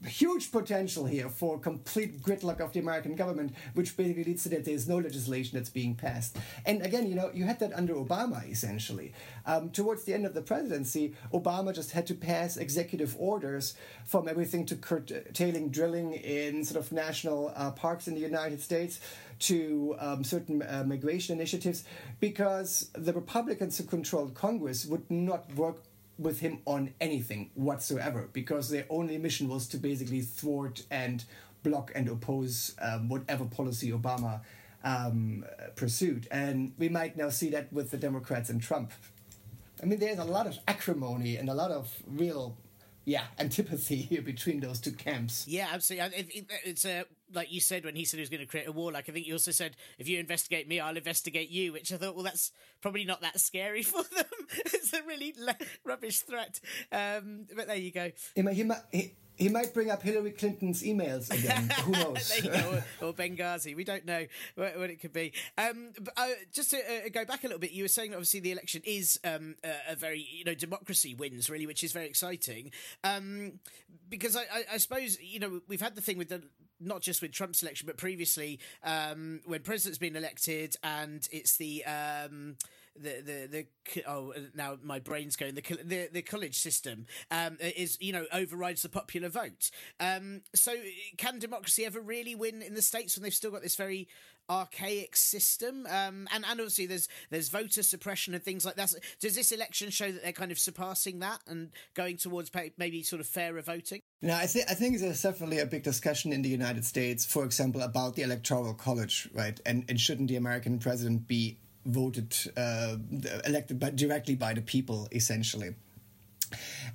huge potential here for complete gridlock of the American government, which basically leads to that there's no legislation that's being passed. And again, you know, you had that under Obama essentially. Um, towards the end of the presidency, Obama just had to pass executive orders from everything to curtailing drilling in sort of national uh, parks in the United States to um, certain uh, migration initiatives because the Republicans who controlled Congress would not work with him on anything whatsoever because their only mission was to basically thwart and block and oppose um, whatever policy Obama um, pursued. And we might now see that with the Democrats and Trump. I mean, there's a lot of acrimony and a lot of real yeah antipathy here between those two camps. Yeah, absolutely. It's a like you said when he said he was going to create a war. Like I think you also said, if you investigate me, I'll investigate you. Which I thought, well, that's probably not that scary for them. it's a really le- rubbish threat. Um, but there you go. He, he, he, he might bring up Hillary Clinton's emails again. Who knows? or, or, Benghazi. We don't know what, what it could be. Um, but, uh, just to uh, go back a little bit, you were saying obviously the election is um, a, a, very you know democracy wins really, which is very exciting. Um, because I, I, I, suppose you know we've had the thing with the not just with Trump's election, but previously um, when president's been elected and it's the um, the the the oh now my brain's going the the, the college system um, is you know overrides the popular vote. Um, so can democracy ever really win in the states when they've still got this very archaic system? Um, and and obviously there's there's voter suppression and things like that. Does this election show that they're kind of surpassing that and going towards maybe sort of fairer voting? No, I think I think there's definitely a big discussion in the United States, for example, about the electoral college, right? And and shouldn't the American president be voted, uh, elected by, directly by the people, essentially.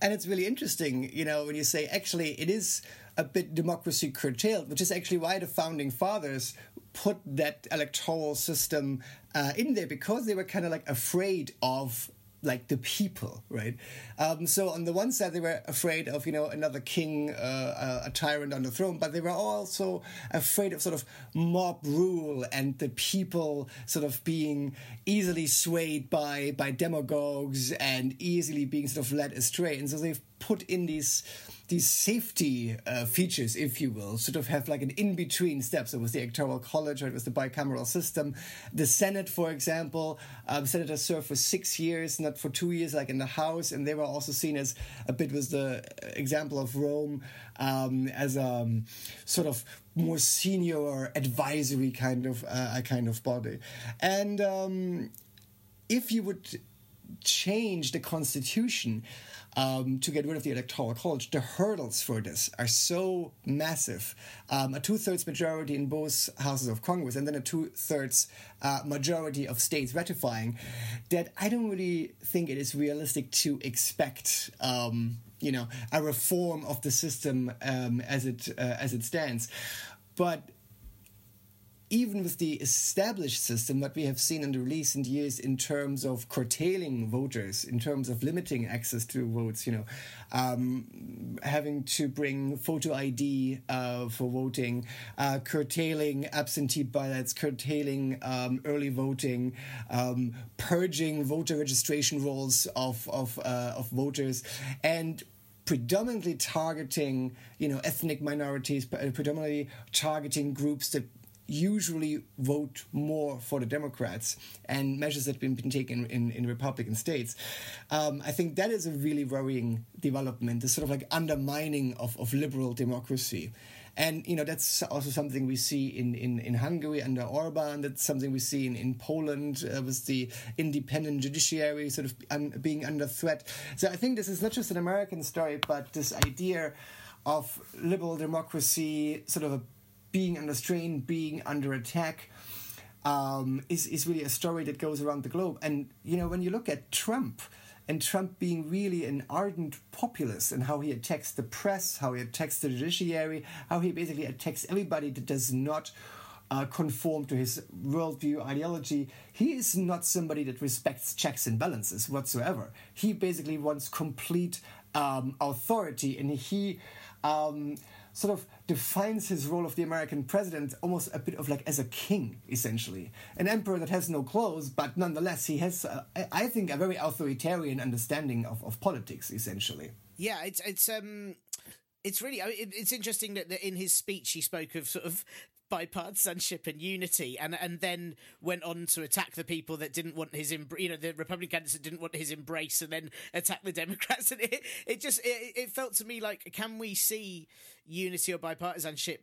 And it's really interesting, you know, when you say actually it is a bit democracy curtailed, which is actually why the founding fathers put that electoral system uh, in there because they were kind of like afraid of like the people, right? Um, so on the one side, they were afraid of you know another king, uh, a tyrant on the throne, but they were also afraid of sort of mob rule and the people sort of being easily swayed by by demagogues and easily being sort of led astray. And so they've put in these these safety uh, features, if you will, sort of have like an in between step. So, it was the electoral college, or it was the bicameral system. The Senate, for example, um, senators served for six years, not for two years, like in the House, and they were also seen as a bit was the example of Rome um, as a um, sort of more senior advisory kind of uh, kind of body, and um, if you would change the constitution um, to get rid of the electoral college, the hurdles for this are so massive. Um, a two thirds majority in both houses of Congress, and then a two thirds uh, majority of states ratifying, that I don't really think it is realistic to expect. Um, you know, a reform of the system um, as it uh, as it stands, but even with the established system, what we have seen in the recent years in terms of curtailing voters, in terms of limiting access to votes, you know, um, having to bring photo ID uh, for voting, uh, curtailing absentee ballots, curtailing um, early voting, um, purging voter registration rolls of of, uh, of voters, and predominantly targeting, you know, ethnic minorities, predominantly targeting groups that usually vote more for the Democrats and measures that have been, been taken in, in Republican states. Um, I think that is a really worrying development, the sort of like undermining of, of liberal democracy. And you know that's also something we see in, in, in Hungary under Orban. That's something we see in in Poland uh, with the independent judiciary sort of un, being under threat. So I think this is not just an American story, but this idea of liberal democracy, sort of a being under strain, being under attack. um, is is really a story that goes around the globe. And you know, when you look at Trump. And Trump being really an ardent populist and how he attacks the press, how he attacks the judiciary, how he basically attacks everybody that does not uh, conform to his worldview ideology. He is not somebody that respects checks and balances whatsoever. He basically wants complete um, authority, and he um, sort of defines his role of the American president almost a bit of like as a king, essentially. An emperor that has no clothes, but nonetheless, he has, uh, I think, a very authoritarian understanding of, of politics, essentially. Yeah, it's, it's, um, it's really it's interesting that in his speech he spoke of sort of bipartisanship and unity, and and then went on to attack the people that didn't want his, you know, the Republicans that didn't want his embrace, and then attack the Democrats. And it, it just it, it felt to me like, can we see unity or bipartisanship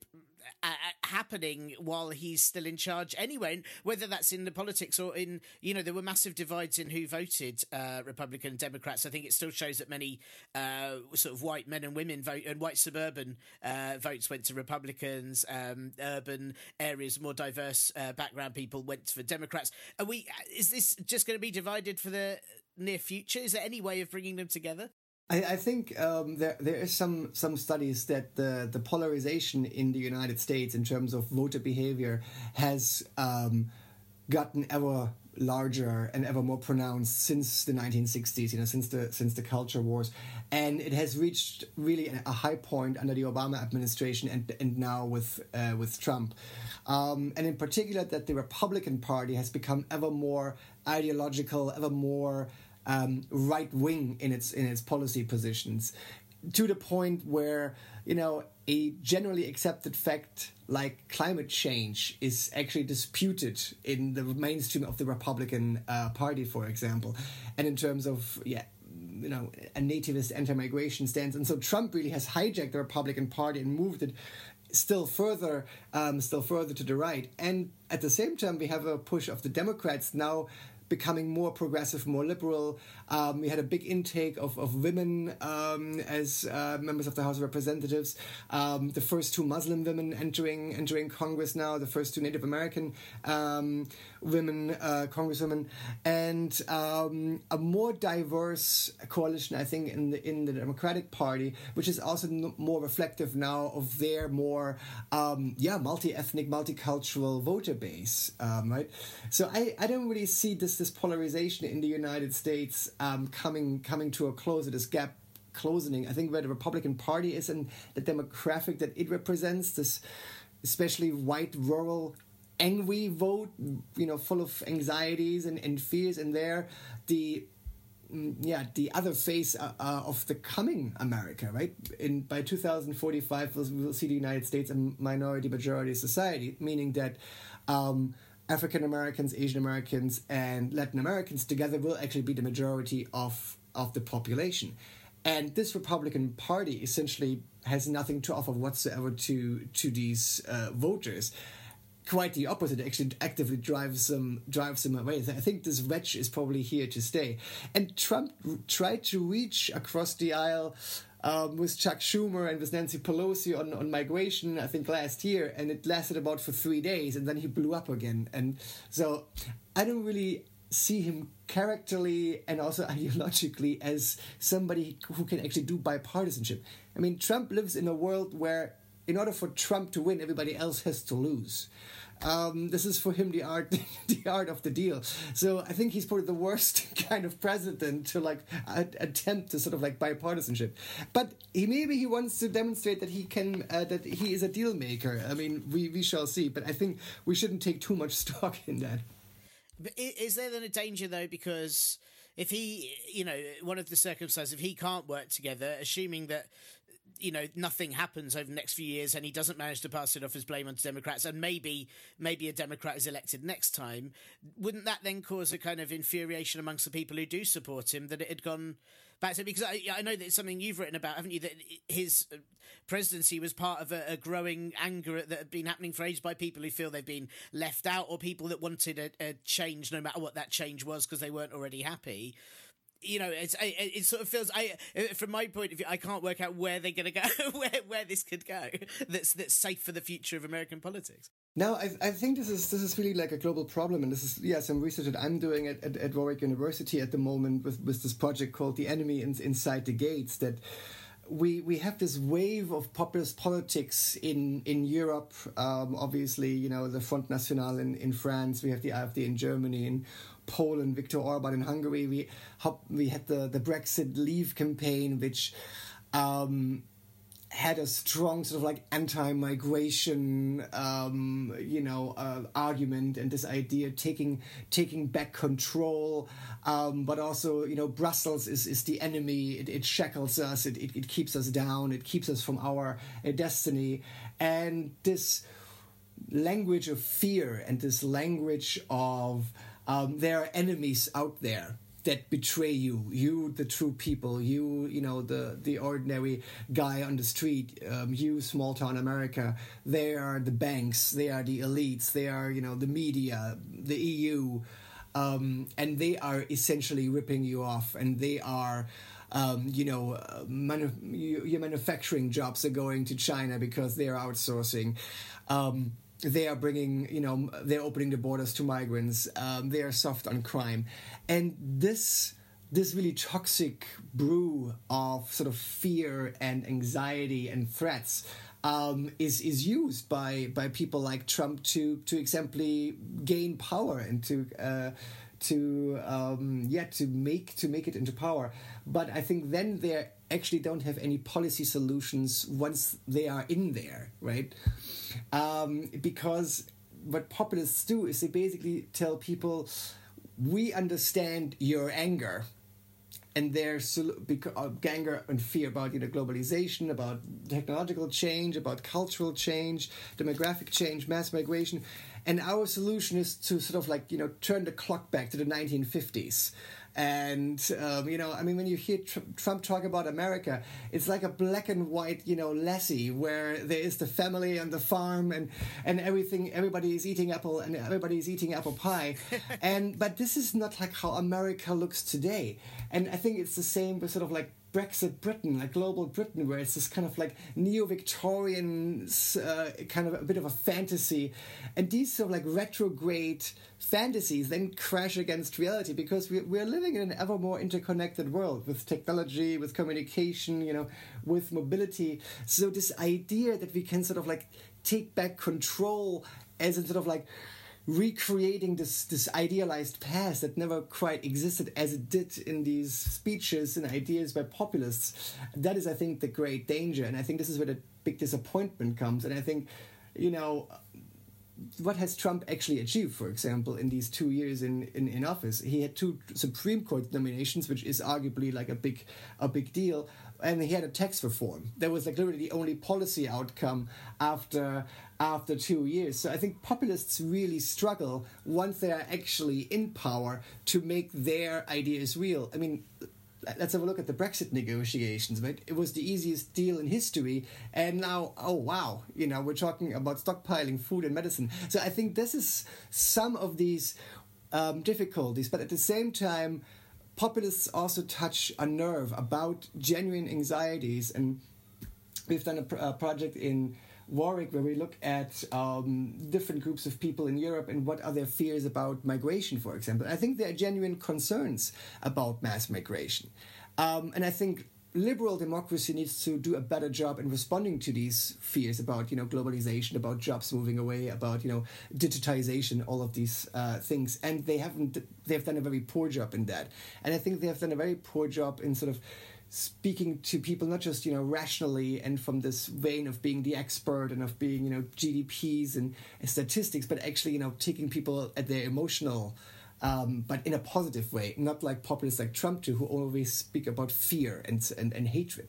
uh, happening while he's still in charge anyway. Whether that's in the politics or in, you know, there were massive divides in who voted uh, Republican and Democrats. I think it still shows that many uh, sort of white men and women vote and white suburban uh, votes went to Republicans. Um, urban areas, more diverse uh, background people went for Democrats. Are we? Is this just going to be divided for the near future? Is there any way of bringing them together? I, I think um, there there is some some studies that the the polarization in the United States in terms of voter behavior has um, gotten ever larger and ever more pronounced since the 1960s you know since the since the culture wars. And it has reached really a high point under the Obama administration and and now with uh, with Trump. Um, and in particular that the Republican Party has become ever more ideological ever more um, right wing in its in its policy positions, to the point where you know a generally accepted fact like climate change is actually disputed in the mainstream of the Republican uh, Party, for example, and in terms of yeah you know a nativist anti-migration stance. And so trump really has hijacked the republican party and moved it still further um, still further to the right. And at the same time we have a push of the democrats now becoming more progressive, more liberal. Um, we had a big intake of, of women um, as uh, members of the House of Representatives. Um, the first two Muslim women entering entering Congress now. The first two Native American um, women uh, congresswomen, and um, a more diverse coalition. I think in the in the Democratic Party, which is also more reflective now of their more um, yeah multi ethnic, multicultural voter base. right. So I I don't really see this this polarization in the United States um, coming coming to a close, this gap closing. I think where the Republican Party is and the demographic that it represents, this especially white rural angry vote, you know, full of anxieties and, and fears, and there the mm, yeah the other face uh, uh, of the coming America, right? In by 2045, we'll, we'll see the United States a minority majority society, meaning that. Um, African Americans, Asian Americans, and Latin Americans together will actually be the majority of, of the population. And this Republican Party essentially has nothing to offer whatsoever to to these uh, voters. Quite the opposite, actually actively drives them drives them away. I think this wedge is probably here to stay. And Trump tried to reach across the aisle um, with Chuck Schumer and with Nancy Pelosi on, on migration, I think last year, and it lasted about for three days, and then he blew up again. And so I don't really see him characterly and also ideologically as somebody who can actually do bipartisanship. I mean, Trump lives in a world where, in order for Trump to win, everybody else has to lose. Um, this is for him the art, the art of the deal. So I think he's probably the worst kind of president to like attempt to sort of like bipartisanship. But he maybe he wants to demonstrate that he can uh, that he is a deal maker. I mean, we we shall see. But I think we shouldn't take too much stock in that. But is there then a danger though because? if he, you know, one of the circumstances, if he can't work together, assuming that you know nothing happens over the next few years and he doesn't manage to pass it off as blame onto Democrats and maybe maybe a Democrat is elected next time, wouldn't that then cause a kind of infuriation amongst the people who do support him that it had gone back to because I, I know that it's something you've written about, haven't you? That his presidency was part of a, a growing anger that had been happening for ages by people who feel they've been left out or people that wanted a, a change no matter what that change was because they weren't already happy you know, it's it, sort of feels. I from my point of view, I can't work out where they're going to go, where where this could go. That's that's safe for the future of American politics. No, I, I think this is this is really like a global problem, and this is yeah some research that I'm doing at, at, at Warwick University at the moment with, with this project called "The Enemy in, Inside the Gates." That we we have this wave of populist politics in in Europe. Um, obviously, you know the Front National in, in France. We have the AfD in Germany. In Poland, Viktor Orban in Hungary. We we had the the Brexit Leave campaign, which. Um, had a strong sort of like anti-migration, um, you know, uh, argument and this idea taking taking back control, um, but also you know Brussels is is the enemy. It, it shackles us. It, it, it keeps us down. It keeps us from our uh, destiny. And this language of fear and this language of um, there are enemies out there that betray you. You the true people. You you know the the ordinary guy on the street. Um, you small town america. They are the banks. They are the elites. They are you know the media the eu um, and they are essentially ripping you off. And they are um, you know, uh, manu- your manufacturing jobs are going to China because they're outsourcing. Um, they are bringing, you know, they're opening the borders to migrants. Um, they are soft on crime, and this this really toxic brew of sort of fear and anxiety and threats um, is is used by by people like Trump to to exemplary gain power and to uh, to um, yeah to make to make it into power. But I think then they actually don't have any policy solutions once they are in there, right? Um, because what populists do is they basically tell people, we understand your anger and their uh, anger and fear about you know globalization, about technological change, about cultural change, demographic change, mass migration, and our solution is to sort of like you know turn the clock back to the 1950s and um, you know, I mean, when you hear tr- Trump talk about America, it's like a black and white, you know, lassie where there is the family and the farm and and everything. Everybody is eating apple and everybody is eating apple pie, and but this is not like how America looks today. And I think it's the same with sort of like Brexit Britain, like global Britain, where it's this kind of like neo-Victorian uh, kind of a bit of a fantasy, and these sort of like retrograde fantasies then crash against reality because we, we're living in an ever more interconnected world with technology, with communication, you know, with mobility. So this idea that we can sort of like take back control as in sort of like recreating this this idealized past that never quite existed as it did in these speeches and ideas by populists that is i think the great danger and i think this is where the big disappointment comes and i think you know what has Trump actually achieved, for example, in these two years in, in, in office? He had two Supreme Court nominations, which is arguably like a big a big deal, and he had a tax reform. That was like literally the only policy outcome after after two years. So I think populists really struggle once they are actually in power to make their ideas real. I mean, let's have a look at the Brexit negotiations, right? It was the easiest deal in history, and now, oh wow, you know, we're talking about stockpiling food and medicine. So I think this is some of these um, difficulties, but at the same time, populists also touch a nerve about genuine anxieties, and we've done a, a project in Warwick, where we look at um, different groups of people in Europe and what are their fears about migration, for example. I think there are genuine concerns about mass migration. Um, and I think liberal democracy needs to do a better job in responding to these fears about you know globalization about jobs moving away about you know digitization all of these uh, things and they haven't they have done a very poor job in that and i think they have done a very poor job in sort of speaking to people not just you know rationally and from this vein of being the expert and of being you know GDPs and statistics, but actually you know taking people at their emotional, um, but in a positive way, not like populists like Trump do, who always speak about fear and and, and hatred.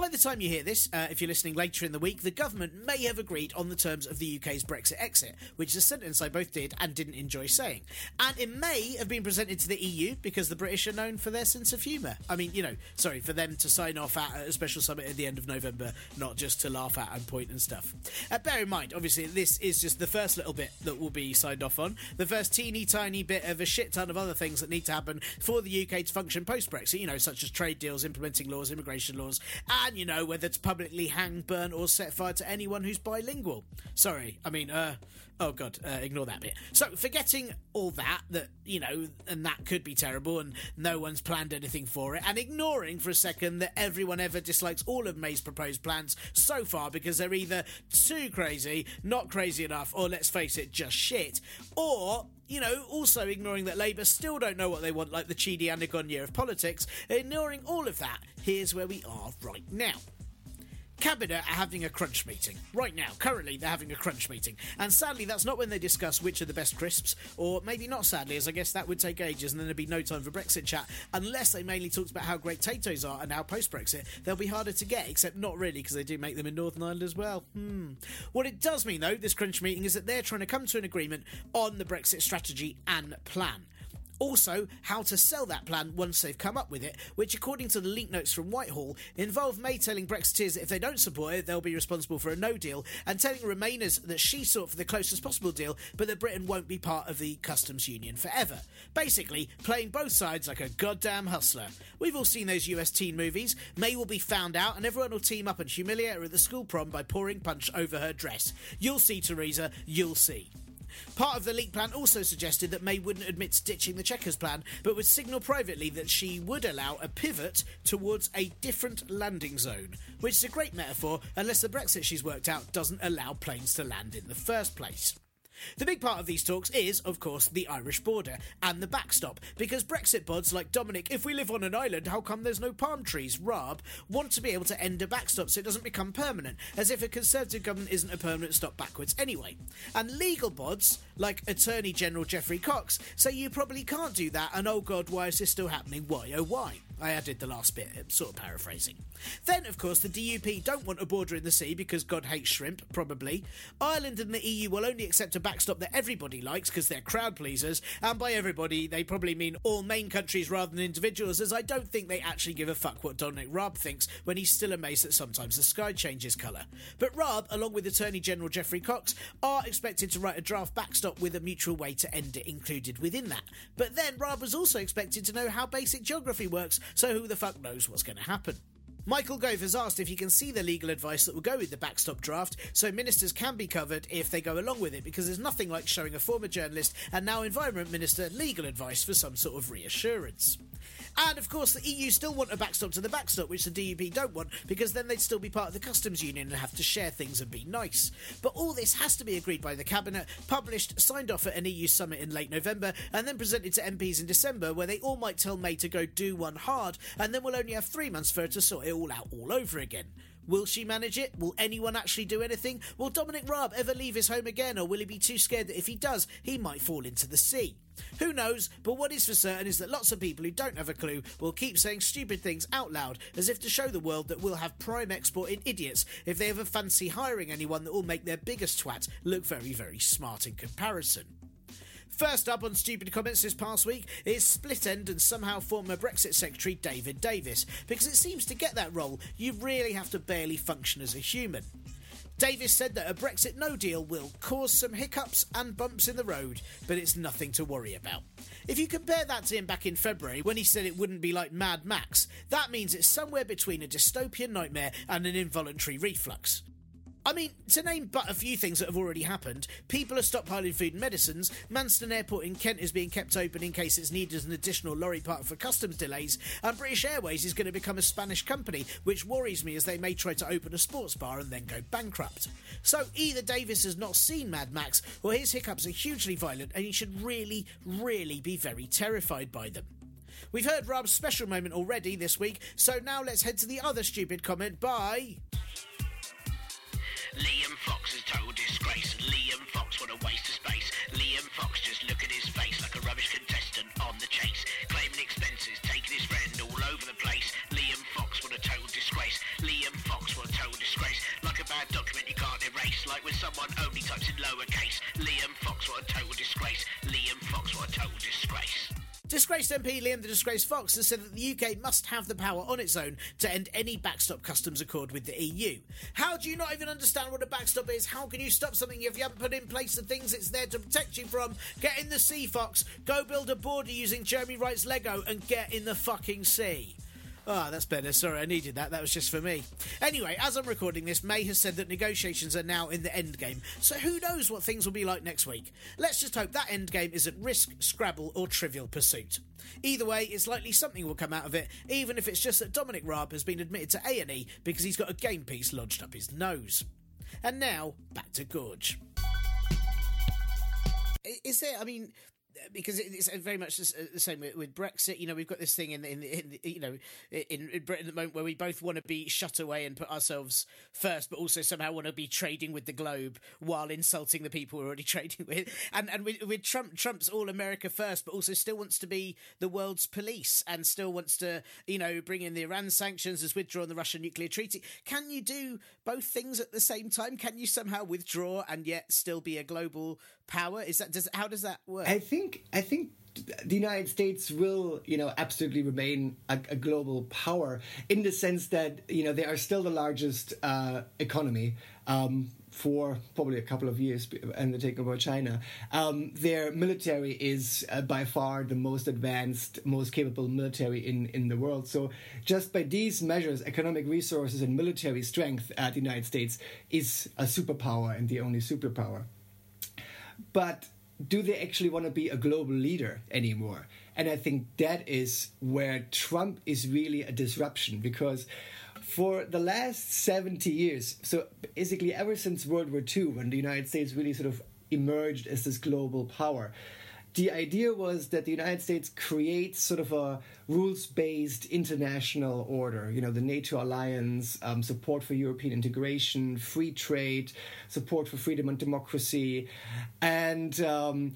By the time you hear this, uh, if you're listening later in the week, the government may have agreed on the terms of the UK's Brexit exit, which is a sentence I both did and didn't enjoy saying. And it may have been presented to the EU because the British are known for their sense of humour. I mean, you know, sorry, for them to sign off at a special summit at the end of November, not just to laugh at and point and stuff. Uh, bear in mind, obviously, this is just the first little bit that will be signed off on, the first teeny tiny bit of a shit ton of other things that need to happen for the UK to function post Brexit, you know, such as trade deals, implementing laws, immigration laws, and, you know, whether to publicly hang, burn, or set fire to anyone who's bilingual. Sorry, I mean, uh, oh god, uh, ignore that bit. So, forgetting all that, that, you know, and that could be terrible, and no one's planned anything for it, and ignoring for a second that everyone ever dislikes all of May's proposed plans so far because they're either too crazy, not crazy enough, or let's face it, just shit, or you know, also ignoring that Labour still don't know what they want, like the Chidi Anagonye of politics, ignoring all of that, here's where we are right now. Cabinet are having a crunch meeting. Right now, currently, they're having a crunch meeting. And sadly, that's not when they discuss which are the best crisps, or maybe not sadly, as I guess that would take ages and then there'd be no time for Brexit chat, unless they mainly talked about how great potatoes are and how post Brexit they'll be harder to get, except not really, because they do make them in Northern Ireland as well. Hmm. What it does mean, though, this crunch meeting, is that they're trying to come to an agreement on the Brexit strategy and plan. Also, how to sell that plan once they've come up with it, which, according to the leak notes from Whitehall, involve May telling Brexiteers that if they don't support it, they'll be responsible for a no deal, and telling Remainers that she sought for the closest possible deal, but that Britain won't be part of the customs union forever. Basically, playing both sides like a goddamn hustler. We've all seen those US teen movies. May will be found out, and everyone will team up and humiliate her at the school prom by pouring punch over her dress. You'll see, Theresa, you'll see. Part of the leak plan also suggested that May wouldn't admit to ditching the Chequers plan, but would signal privately that she would allow a pivot towards a different landing zone, which is a great metaphor unless the Brexit she's worked out doesn't allow planes to land in the first place. The big part of these talks is, of course, the Irish border and the backstop, because Brexit bods like Dominic, if we live on an island, how come there's no palm trees? Raab want to be able to end a backstop so it doesn't become permanent, as if a Conservative government isn't a permanent stop backwards anyway. And legal bods, like Attorney General Geoffrey Cox, say you probably can't do that, and oh god, why is this still happening? Why oh why? I added the last bit, um, sort of paraphrasing. Then, of course, the DUP don't want a border in the sea because God hates shrimp, probably. Ireland and the EU will only accept a backstop that everybody likes because they're crowd pleasers, and by everybody, they probably mean all main countries rather than individuals, as I don't think they actually give a fuck what Dominic Raab thinks when he's still amazed that sometimes the sky changes colour. But Raab, along with Attorney General Geoffrey Cox, are expected to write a draft backstop with a mutual way to end it included within that. But then Raab was also expected to know how basic geography works, so who the fuck knows what's going to happen? Michael Gove has asked if he can see the legal advice that will go with the backstop draft so ministers can be covered if they go along with it, because there's nothing like showing a former journalist and now Environment Minister legal advice for some sort of reassurance. And of course, the EU still want a backstop to the backstop, which the DUP don't want, because then they'd still be part of the customs union and have to share things and be nice. But all this has to be agreed by the cabinet, published, signed off at an EU summit in late November, and then presented to MPs in December, where they all might tell May to go do one hard, and then we'll only have three months for her to sort it all out all over again. Will she manage it? Will anyone actually do anything? Will Dominic Raab ever leave his home again, or will he be too scared that if he does, he might fall into the sea? Who knows, but what is for certain is that lots of people who don't have a clue will keep saying stupid things out loud as if to show the world that we'll have prime export in idiots if they ever fancy hiring anyone that will make their biggest twat look very, very smart in comparison. First up on Stupid Comments this past week is Split End and somehow former Brexit Secretary David Davis, because it seems to get that role, you really have to barely function as a human. Davis said that a Brexit no deal will cause some hiccups and bumps in the road, but it's nothing to worry about. If you compare that to him back in February when he said it wouldn't be like Mad Max, that means it's somewhere between a dystopian nightmare and an involuntary reflux. I mean, to name but a few things that have already happened, people are stockpiling food and medicines, Manston Airport in Kent is being kept open in case it's needed as an additional lorry park for customs delays, and British Airways is going to become a Spanish company, which worries me as they may try to open a sports bar and then go bankrupt. So either Davis has not seen Mad Max, or his hiccups are hugely violent and he should really, really be very terrified by them. We've heard Raab's special moment already this week, so now let's head to the other stupid comment by. Liam Fox is total disgrace. Liam Fox, what a waste of space. Liam Fox, just look at his face like a rubbish contestant on the chase. Claiming expenses, taking his friend all over the place. Liam Fox, what a total disgrace. Liam Fox, what a total disgrace. Like a bad document you can't erase. Like when someone only types in lowercase. Liam Fox, what a total disgrace. Liam Fox, what a total disgrace. Disgraced MP Liam the Disgraced Fox has said that the UK must have the power on its own to end any backstop customs accord with the EU. How do you not even understand what a backstop is? How can you stop something if you haven't put in place the things it's there to protect you from? Get in the sea, Fox. Go build a border using Jeremy Wright's Lego and get in the fucking sea. Ah, that's better. Sorry, I needed that. That was just for me. Anyway, as I'm recording this, May has said that negotiations are now in the end game, so who knows what things will be like next week? Let's just hope that end game isn't Risk, Scrabble, or Trivial Pursuit. Either way, it's likely something will come out of it, even if it's just that Dominic Raab has been admitted to A&E because he's got a game piece lodged up his nose. And now, back to Georg. Is there, I mean, because it's uh, very much the uh, same with Brexit. You know, we've got this thing in, in, in you know in, in, Britain at the moment where we both want to be shut away and put ourselves first, but also somehow want to be trading with the globe while insulting the people we're already trading with. And and with, with Trump, Trump's all America first, but also still wants to be the world's police and still wants to you know bring in the Iran sanctions, has withdrawn the Russian nuclear treaty. Can you do both things at the same time? Can you somehow withdraw and yet still be a global power? Is that does how does that work? I think I think the United States will, you know, absolutely remain a, a, global power in the sense that you know they are still the largest uh, economy. Um, for probably a couple of years and the takeover of China. Um, their military is uh, by far the most advanced, most capable military in, in the world. So, just by these measures, economic resources and military strength, uh, the United States is a superpower and the only superpower. But do they actually want to be a global leader anymore? And I think that is where Trump is really a disruption because for the last 70 years, so basically ever since World War II, when the United States really sort of emerged as this global power, the idea was that the United States creates sort of a rules based international order. You know, the NATO alliance, um, support for European integration, free trade, support for freedom and democracy. And um,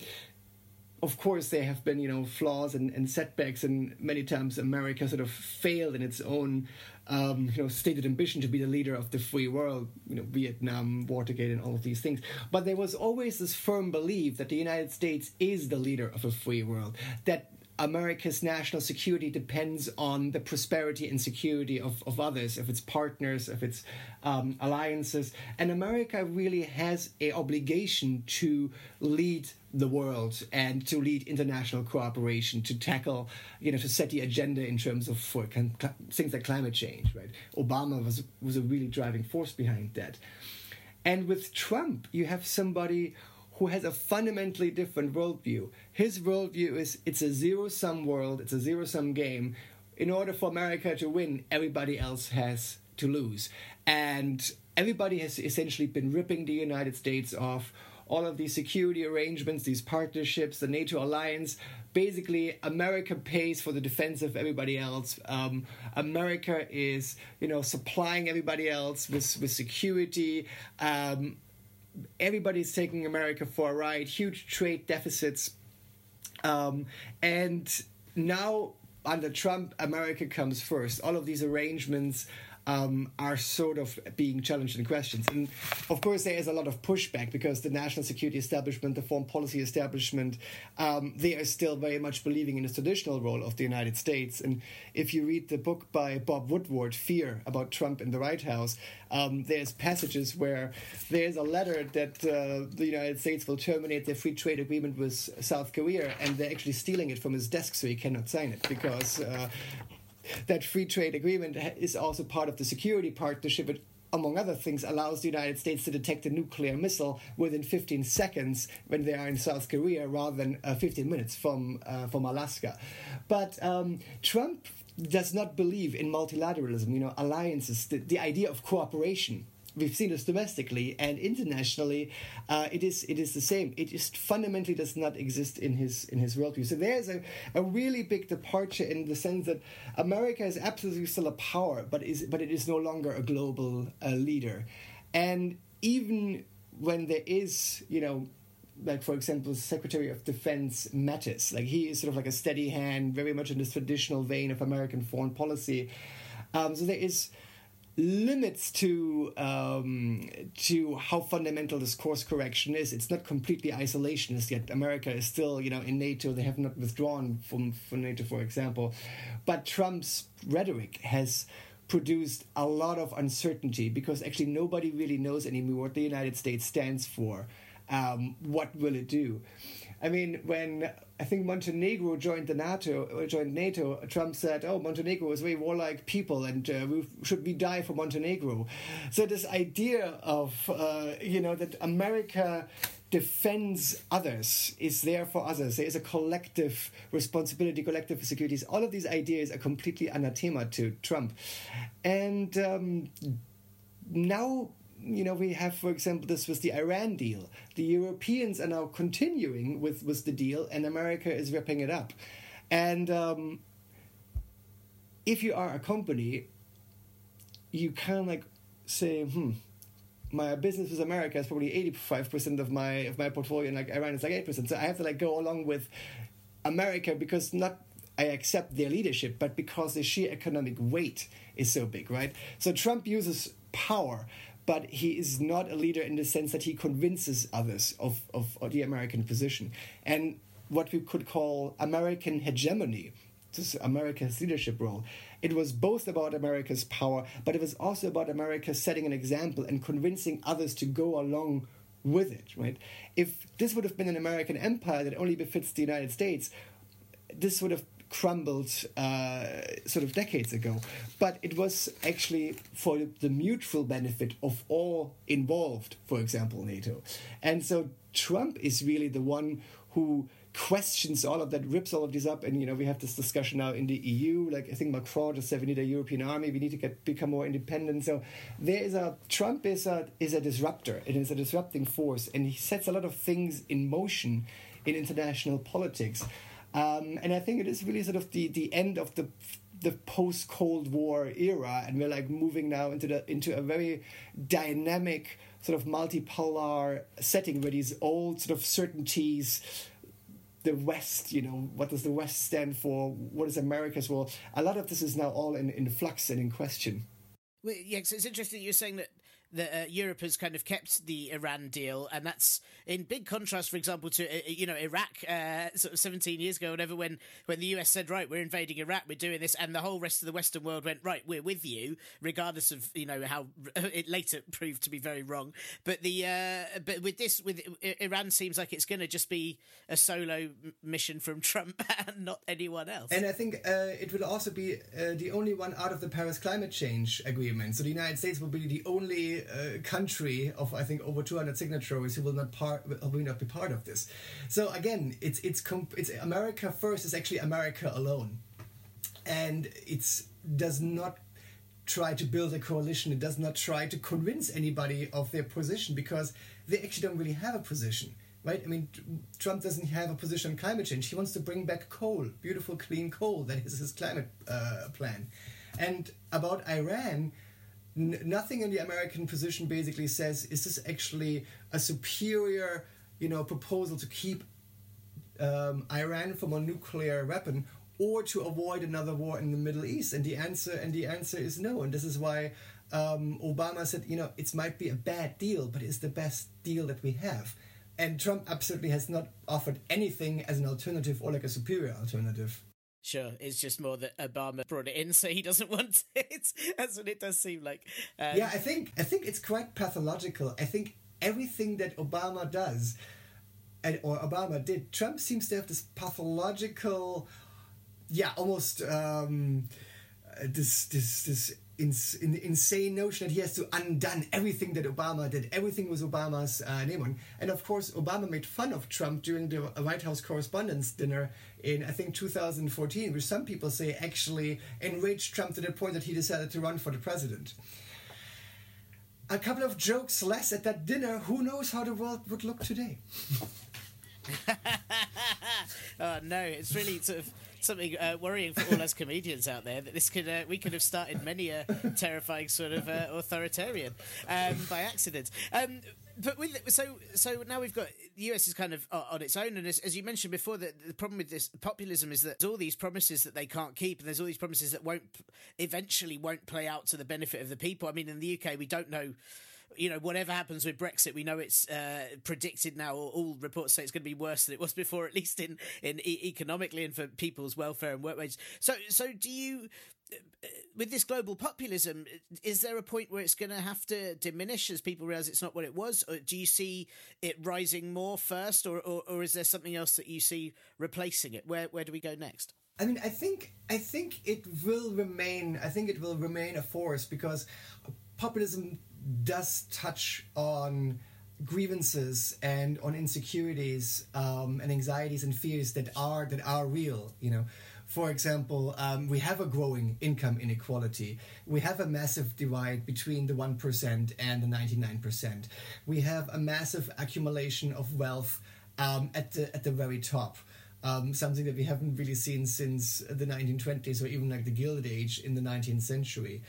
of course, there have been, you know, flaws and, and setbacks, and many times America sort of failed in its own um, you know, stated ambition to be the leader of the free world, you know, Vietnam, Watergate, and all of these things. But there was always this firm belief that the United States is the leader of a free world, that America's national security depends on the prosperity and security of, of others, of its partners, of its um, alliances. And America really has a obligation to lead the world and to lead international cooperation to tackle, you know, to set the agenda in terms of for things like climate change. Right? Obama was was a really driving force behind that. And with Trump, you have somebody who has a fundamentally different worldview. His worldview is it's a zero sum world, it's a zero sum game. In order for America to win, everybody else has to lose. And everybody has essentially been ripping the United States off. All of these security arrangements, these partnerships, the NATO alliance, basically America pays for the defense of everybody else. Um, America is, you know, supplying everybody else with with security. Um, everybody's taking America for a ride, huge trade deficits. Um, and now under Trump, America comes first. All of these arrangements um, are sort of being challenged and questioned. And of course, there is a lot of pushback because the national security establishment, the foreign policy establishment, um, they are still very much believing in the traditional role of the United States. And if you read the book by Bob Woodward, Fear, about Trump in the White House, um, there's passages where there's a letter that uh, the United States will terminate their free trade agreement with South Korea, and they're actually stealing it from his desk so he cannot sign it because uh, that free trade agreement is also part of the security partnership. It, among other things, allows the United States to detect a nuclear missile within 15 seconds when they are in South Korea, rather than uh, 15 minutes from uh, from Alaska. But um, Trump does not believe in multilateralism, you know, alliances, the, the idea of cooperation we've seen this domestically and internationally. Uh, it is it is the same. It just fundamentally does not exist in his in his worldview. So there's a, a really big departure in the sense that America is absolutely still a power, but is but it is no longer a global uh, leader. And even when there is, you know, like for example, Secretary of Defense Mattis, like he is sort of like a steady hand, very much in this traditional vein of American foreign policy. Um, so there is limits to um, to how fundamental this course correction is. It's not completely isolationist yet. America is still, you know, in NATO. They have not withdrawn from from NATO, for example. But Trump's rhetoric has produced a lot of uncertainty because actually nobody really knows anymore what the United States stands for. Um, what will it do? I mean, when I think Montenegro joined the NATO, uh, joined NATO, Trump said, "Oh, Montenegro is a very warlike people, and uh, we should we die for Montenegro?" So this idea of uh, you know that America defends others is there for others. There is a collective responsibility, collective securities. All of these ideas are completely anathema to Trump, and um, now you know, we have, for example, this was the Iran deal. The Europeans are now continuing with, with the deal, and America is ripping it up. And um, if you are a company, you kind of like say, hmm, my business with America is probably 85% of my of my portfolio, and like Iran is like 8%. So I have to like go along with America because not I accept their leadership, but because the sheer economic weight is so big, right? So Trump uses power but he is not a leader in the sense that he convinces others of, of, of the American position. And what we could call American hegemony, this America's leadership role. It was both about America's power, but it was also about America setting an example and convincing others to go along with it, right? If this would have been an American empire that only befits the United States, this would have crumbled uh, sort of decades ago. But it was actually for the mutual benefit of all involved, for example, NATO. And so Trump is really the one who questions all of that, rips all of this up, and you know we have this discussion now in the EU. Like I think Macron just said, we need a European army, we need to get become more independent. So there is a Trump is a is a disruptor. It is a disrupting force, and he sets a lot of things in motion in international politics. Um, and I think it is really sort of the, the end of the the post Cold War era, and we're like moving now into the into a very dynamic sort of multipolar setting where these old sort of certainties the West, you know, what does the West stand for? What is America's role? A lot of this is now all in, in flux and in question. Well, yeah, it's interesting you're saying that that uh, Europe has kind of kept the Iran deal, and that's in big contrast, for example, to uh, you know Iraq, uh, sort of 17 years ago, whatever, when when the US said, right, we're invading Iraq, we're doing this, and the whole rest of the Western world went, right, we're with you, regardless of you know how it later proved to be very wrong. But the uh, but with this, with Iran, seems like it's going to just be a solo mission from Trump and not anyone else. And I think uh, it will also be uh, the only one out of the Paris climate change agreement. So the United States will be the only uh, country of I think over 200 signatories who will not part will not be part of this. So again, it's it's comp- it's America first is actually America alone, and it's does not try to build a coalition. It does not try to convince anybody of their position because they actually don't really have a position. Right? I mean, Trump doesn't have a position on climate change. He wants to bring back coal, beautiful, clean coal. That is his climate uh, plan. And about Iran, Nothing in the American position basically says is this actually a superior, you know, proposal to keep um, Iran from a nuclear weapon, or to avoid another war in the Middle East? And the answer and the answer is no. And this is why um, Obama said, you know, it might be a bad deal, but it's the best deal that we have. And Trump absolutely has not offered anything as an alternative or like a superior alternative. Sure, it's just more that Obama brought it in, so he doesn't want it. That's what it does seem like. Um, yeah, I think I think it's quite pathological. I think everything that Obama does, and or Obama did, Trump seems to have this pathological, yeah, almost um, this this this ins- in, insane notion that he has to undone everything that Obama did. Everything was Obama's uh, name on. And of course, Obama made fun of Trump during the White House Correspondents' Dinner in, I think, 2014, which some people say actually enraged Trump to the point that he decided to run for the president. A couple of jokes less at that dinner. Who knows how the world would look today? oh no, it's really sort of something uh, worrying for all us comedians out there that this could uh, we could have started many a terrifying sort of uh, authoritarian um, by accident. Um, but with so so now we've got the US is kind of on its own, and as, as you mentioned before, the, the problem with this populism is that there's all these promises that they can't keep, and there's all these promises that won't eventually won't play out to the benefit of the people. I mean, in the UK, we don't know you know, whatever happens with Brexit, we know it's uh, predicted now. Or all reports say it's going to be worse than it was before, at least in in economically and for people's welfare and work wages. So, so do you? Uh, with this global populism, is there a point where it's going to have to diminish as people realize it's not what it was? Or do you see it rising more first, or, or, or is there something else that you see replacing it? Where where do we go next? I mean, I think I think it will remain. I think it will remain a force because populism does touch on grievances and on insecurities um, and anxieties and fears that are that are real you know. For example um, we have a growing income inequality. We have a massive divide between the 1% and the 99% we have a massive accumulation of wealth um, at the at the very top. Um, something that we haven't really seen since the 1920s or even like the Gilded Age in the 19th century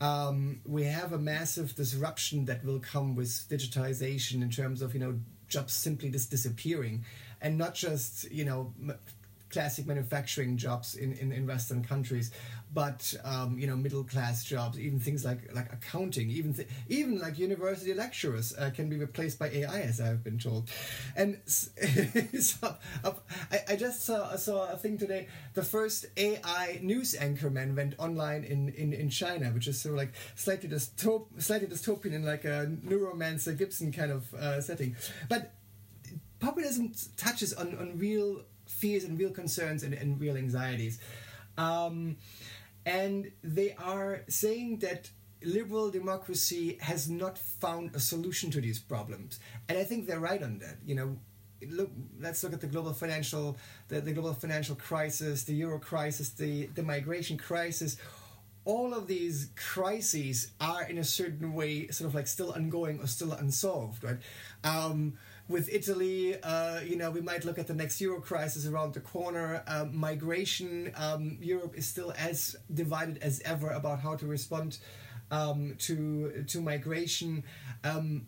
um, we have a massive disruption that will come with digitization in terms of you know jobs simply just disappearing. And not just you know classic manufacturing jobs in, in, in Western countries, but um, you know middle class jobs, even things like like accounting, even th- even like university lecturers uh, can be replaced by AI, as I've been told. And so, uh, I, I just saw, saw a thing today. The first AI news anchorman went online in, in, in China, which is sort of like slightly dystop- slightly dystopian in like a neuromancer Gibson kind of uh, setting, but populism touches on, on real fears and real concerns and, and real anxieties. Um, and they are saying that liberal democracy has not found a solution to these problems. And I think they're right on that. You know, look let's look at the global financial the, the global financial crisis, the euro crisis, the, the migration crisis. All of these crises are in a certain way sort of like still ongoing or still unsolved, right? Um, with Italy, uh, you know, we might look at the next Euro crisis around the corner. Um, migration, um, Europe is still as divided as ever about how to respond um, to to migration. Um,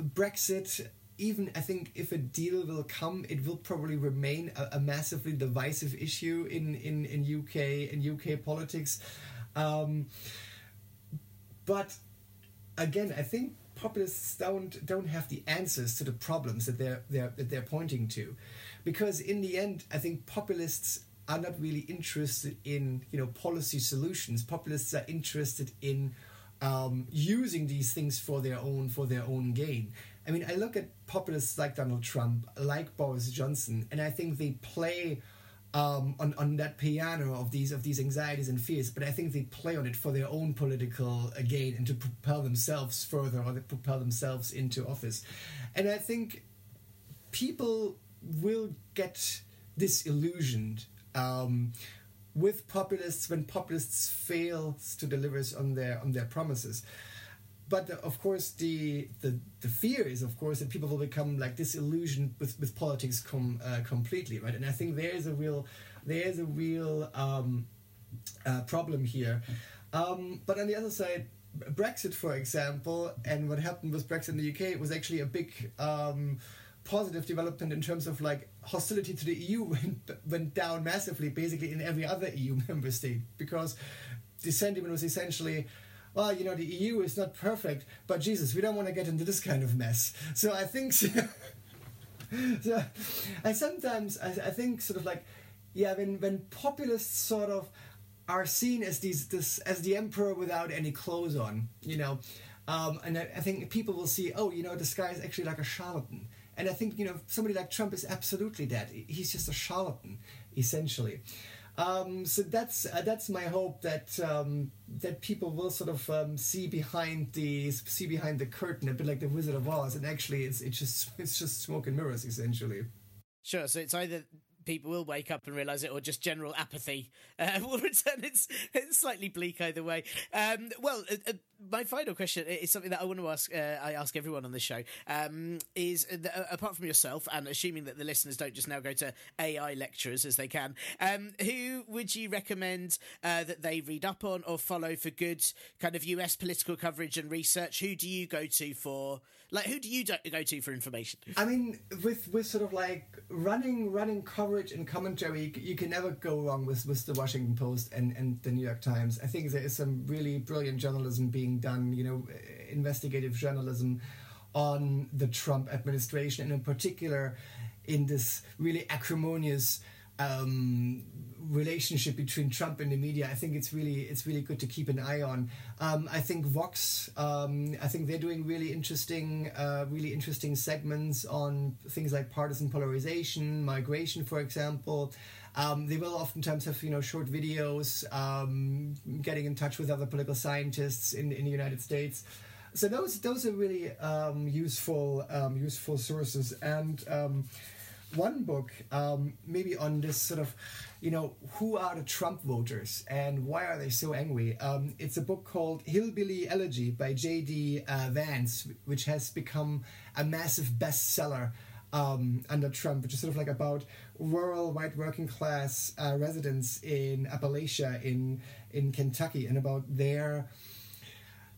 Brexit, even I think if a deal will come, it will probably remain a, a massively divisive issue in in in UK in UK politics. Um, but again, I think populists don't don't have the answers to the problems that they're they're that they're pointing to, because in the end, I think populists are not really interested in you know policy solutions. Populists are interested in um, using these things for their own for their own gain. I mean, I look at populists like Donald Trump, like Boris Johnson, and I think they play um, on on that piano of these of these anxieties and fears, but I think they play on it for their own political gain and to propel themselves further or to propel themselves into office. And I think people will get disillusioned um, with populists when populists fail to deliver on their on their promises but uh, of course the, the the fear is of course that people will become like disillusioned with with politics com, uh, completely right? And i think there is a real there is a real um, uh, problem here. Um, but on the other side brexit for example and what happened with brexit in the uk was actually a big um, positive development in terms of like hostility to the EU went, went down massively, basically in every other EU member state, because the sentiment was essentially, well, you know, the EU is not perfect, but Jesus, we don't want to get into this kind of mess. So I think, so, so I sometimes, I, I think sort of like, yeah, when, when populists sort of are seen as these, this, as the emperor without any clothes on, you know, um, and I, I think people will see, oh, you know, this guy is actually like a charlatan. And I think, you know, somebody like Trump is absolutely that. He's just a charlatan, essentially. Um, so that's uh, that's my hope that um, that people will sort of um, see behind the see behind the curtain a bit like the Wizard of Oz, and actually it's it's just it's just smoke and mirrors essentially. Sure. So it's either people will wake up and realize it, or just general apathy uh, will return. It's, it's slightly bleak either way. Um, well, uh, uh, my final question is something that I want to ask. Uh, I ask everyone on the show. Um, is that, uh, apart from yourself, and assuming that the listeners don't just now go to AI lecturers as they can, um, who would you recommend uh, that they read up on or follow for good kind of US political coverage and research? Who do you go to for? Like, who do you go to for information? I mean, with with sort of like running running coverage and commentary, you can never go wrong with with the Washington Post and and the New York Times. I think there is some really brilliant journalism being done. You know, investigative journalism on the Trump administration, and in particular, in this really acrimonious. Um, relationship between Trump and the media, I think it's really it's really good to keep an eye on. Um, I think Vox, um, I think they're doing really interesting, uh, really interesting segments on things like partisan polarization, migration, for example. Um, they will oftentimes have you know short videos, um, getting in touch with other political scientists in in the United States. So those those are really um, useful um, useful sources and one book, um, maybe on this sort of, you know, who are the Trump voters and why are they so angry? Um, it's a book called Hillbilly Elegy by J.D. Uh, Vance, which has become a massive bestseller um, under Trump, which is sort of like about rural white working class uh, residents in Appalachia in in Kentucky and about their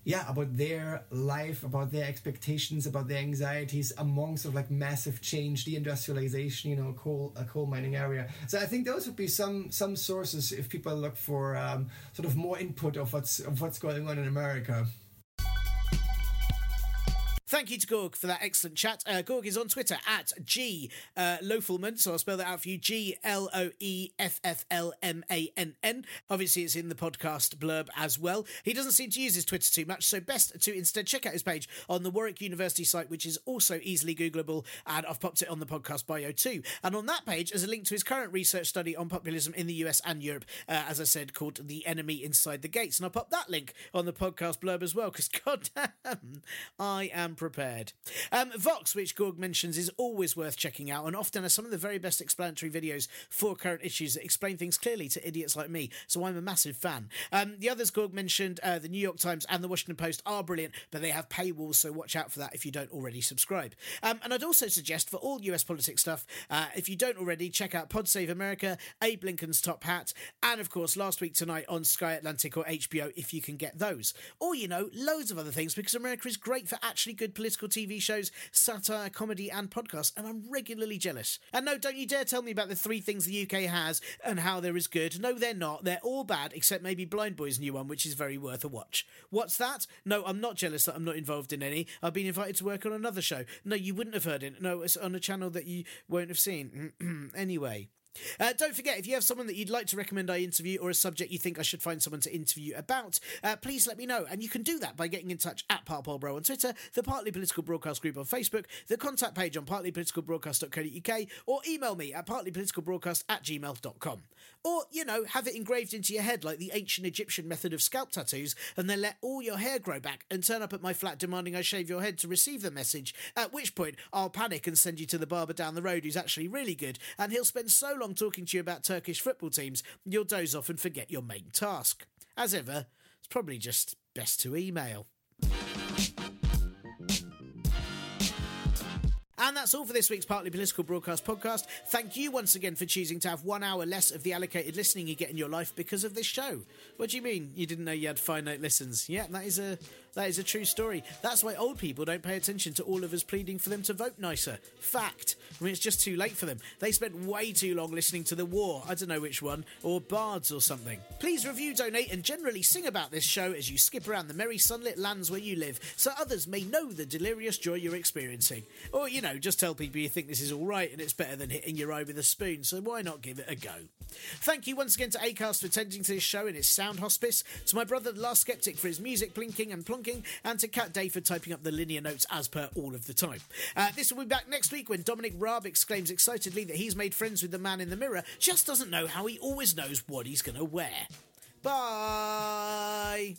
yeah, about their life, about their expectations, about their anxieties among sort of like massive change, deindustrialization, you know, coal a coal mining area. So I think those would be some some sources if people look for um, sort of more input of what's of what's going on in America. Thank you to Georg for that excellent chat. Uh, Georg is on Twitter at G uh, so I'll spell that out for you G L O E F F L M A N N. Obviously, it's in the podcast blurb as well. He doesn't seem to use his Twitter too much, so best to instead check out his page on the Warwick University site, which is also easily Googleable, and I've popped it on the podcast bio too. And on that page is a link to his current research study on populism in the US and Europe, uh, as I said, called The Enemy Inside the Gates. And I'll pop that link on the podcast blurb as well, because goddamn, I am prepared. Um, Vox, which Georg mentions, is always worth checking out and often are some of the very best explanatory videos for current issues that explain things clearly to idiots like me. So I'm a massive fan. Um, the others Georg mentioned, uh, the New York Times and the Washington Post, are brilliant, but they have paywalls, so watch out for that if you don't already subscribe. Um, and I'd also suggest for all US politics stuff, uh, if you don't already, check out Pod Save America, Abe Lincoln's Top Hat, and of course, last week tonight on Sky Atlantic or HBO if you can get those. Or, you know, loads of other things because America is great for actually good political TV shows, satire, comedy, and podcasts, and I'm regularly jealous. And no, don't you dare tell me about the three things the UK has and how they're as good. No, they're not. They're all bad, except maybe Blind Boy's new one, which is very worth a watch. What's that? No, I'm not jealous that I'm not involved in any. I've been invited to work on another show. No, you wouldn't have heard it. No, it's on a channel that you won't have seen. anyway. Uh, don't forget, if you have someone that you'd like to recommend I interview or a subject you think I should find someone to interview about, uh, please let me know. And you can do that by getting in touch at PartPolBro on Twitter, the Partly Political Broadcast group on Facebook, the contact page on partlypoliticalbroadcast.co.uk, or email me at partlypoliticalbroadcast at gmail.com. Or, you know, have it engraved into your head like the ancient Egyptian method of scalp tattoos, and then let all your hair grow back and turn up at my flat demanding I shave your head to receive the message, at which point I'll panic and send you to the barber down the road who's actually really good, and he'll spend so long talking to you about Turkish football teams, you'll doze off and forget your main task. As ever, it's probably just best to email. And that's all for this week's Partly Political Broadcast podcast. Thank you once again for choosing to have one hour less of the allocated listening you get in your life because of this show. What do you mean you didn't know you had finite listens? Yeah, that is a That is a true story. That's why old people don't pay attention to all of us pleading for them to vote nicer. Fact. I mean, it's just too late for them. They spent way too long listening to The War, I don't know which one, or Bards or something. Please review, donate, and generally sing about this show as you skip around the merry sunlit lands where you live, so others may know the delirious joy you're experiencing. Or, you know, just tell people you think this is alright and it's better than hitting your eye with a spoon, so why not give it a go? Thank you once again to ACAST for attending to this show in its sound hospice, to my brother The Last Skeptic for his music blinking and plonking, and to Cat Day for typing up the linear notes as per all of the time. Uh, this will be back next week when Dominic Raab exclaims excitedly that he's made friends with the man in the mirror, just doesn't know how he always knows what he's going to wear. Bye!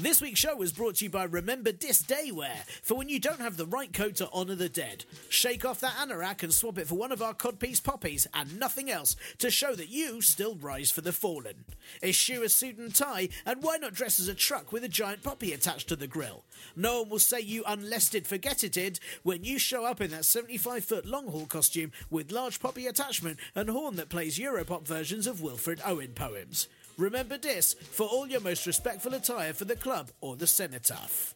This week's show was brought to you by Remember Dis Daywear for when you don't have the right coat to honour the dead. Shake off that anorak and swap it for one of our codpiece poppies and nothing else to show that you still rise for the fallen. Issue a suit and tie, and why not dress as a truck with a giant poppy attached to the grill? No one will say you unlested forget it did when you show up in that 75 foot long haul costume with large poppy attachment and horn that plays Europop versions of Wilfred Owen poems. Remember this for all your most respectful attire for the club or the cenotaph.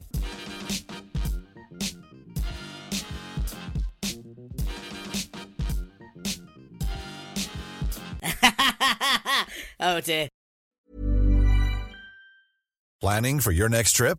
oh dear. Planning for your next trip?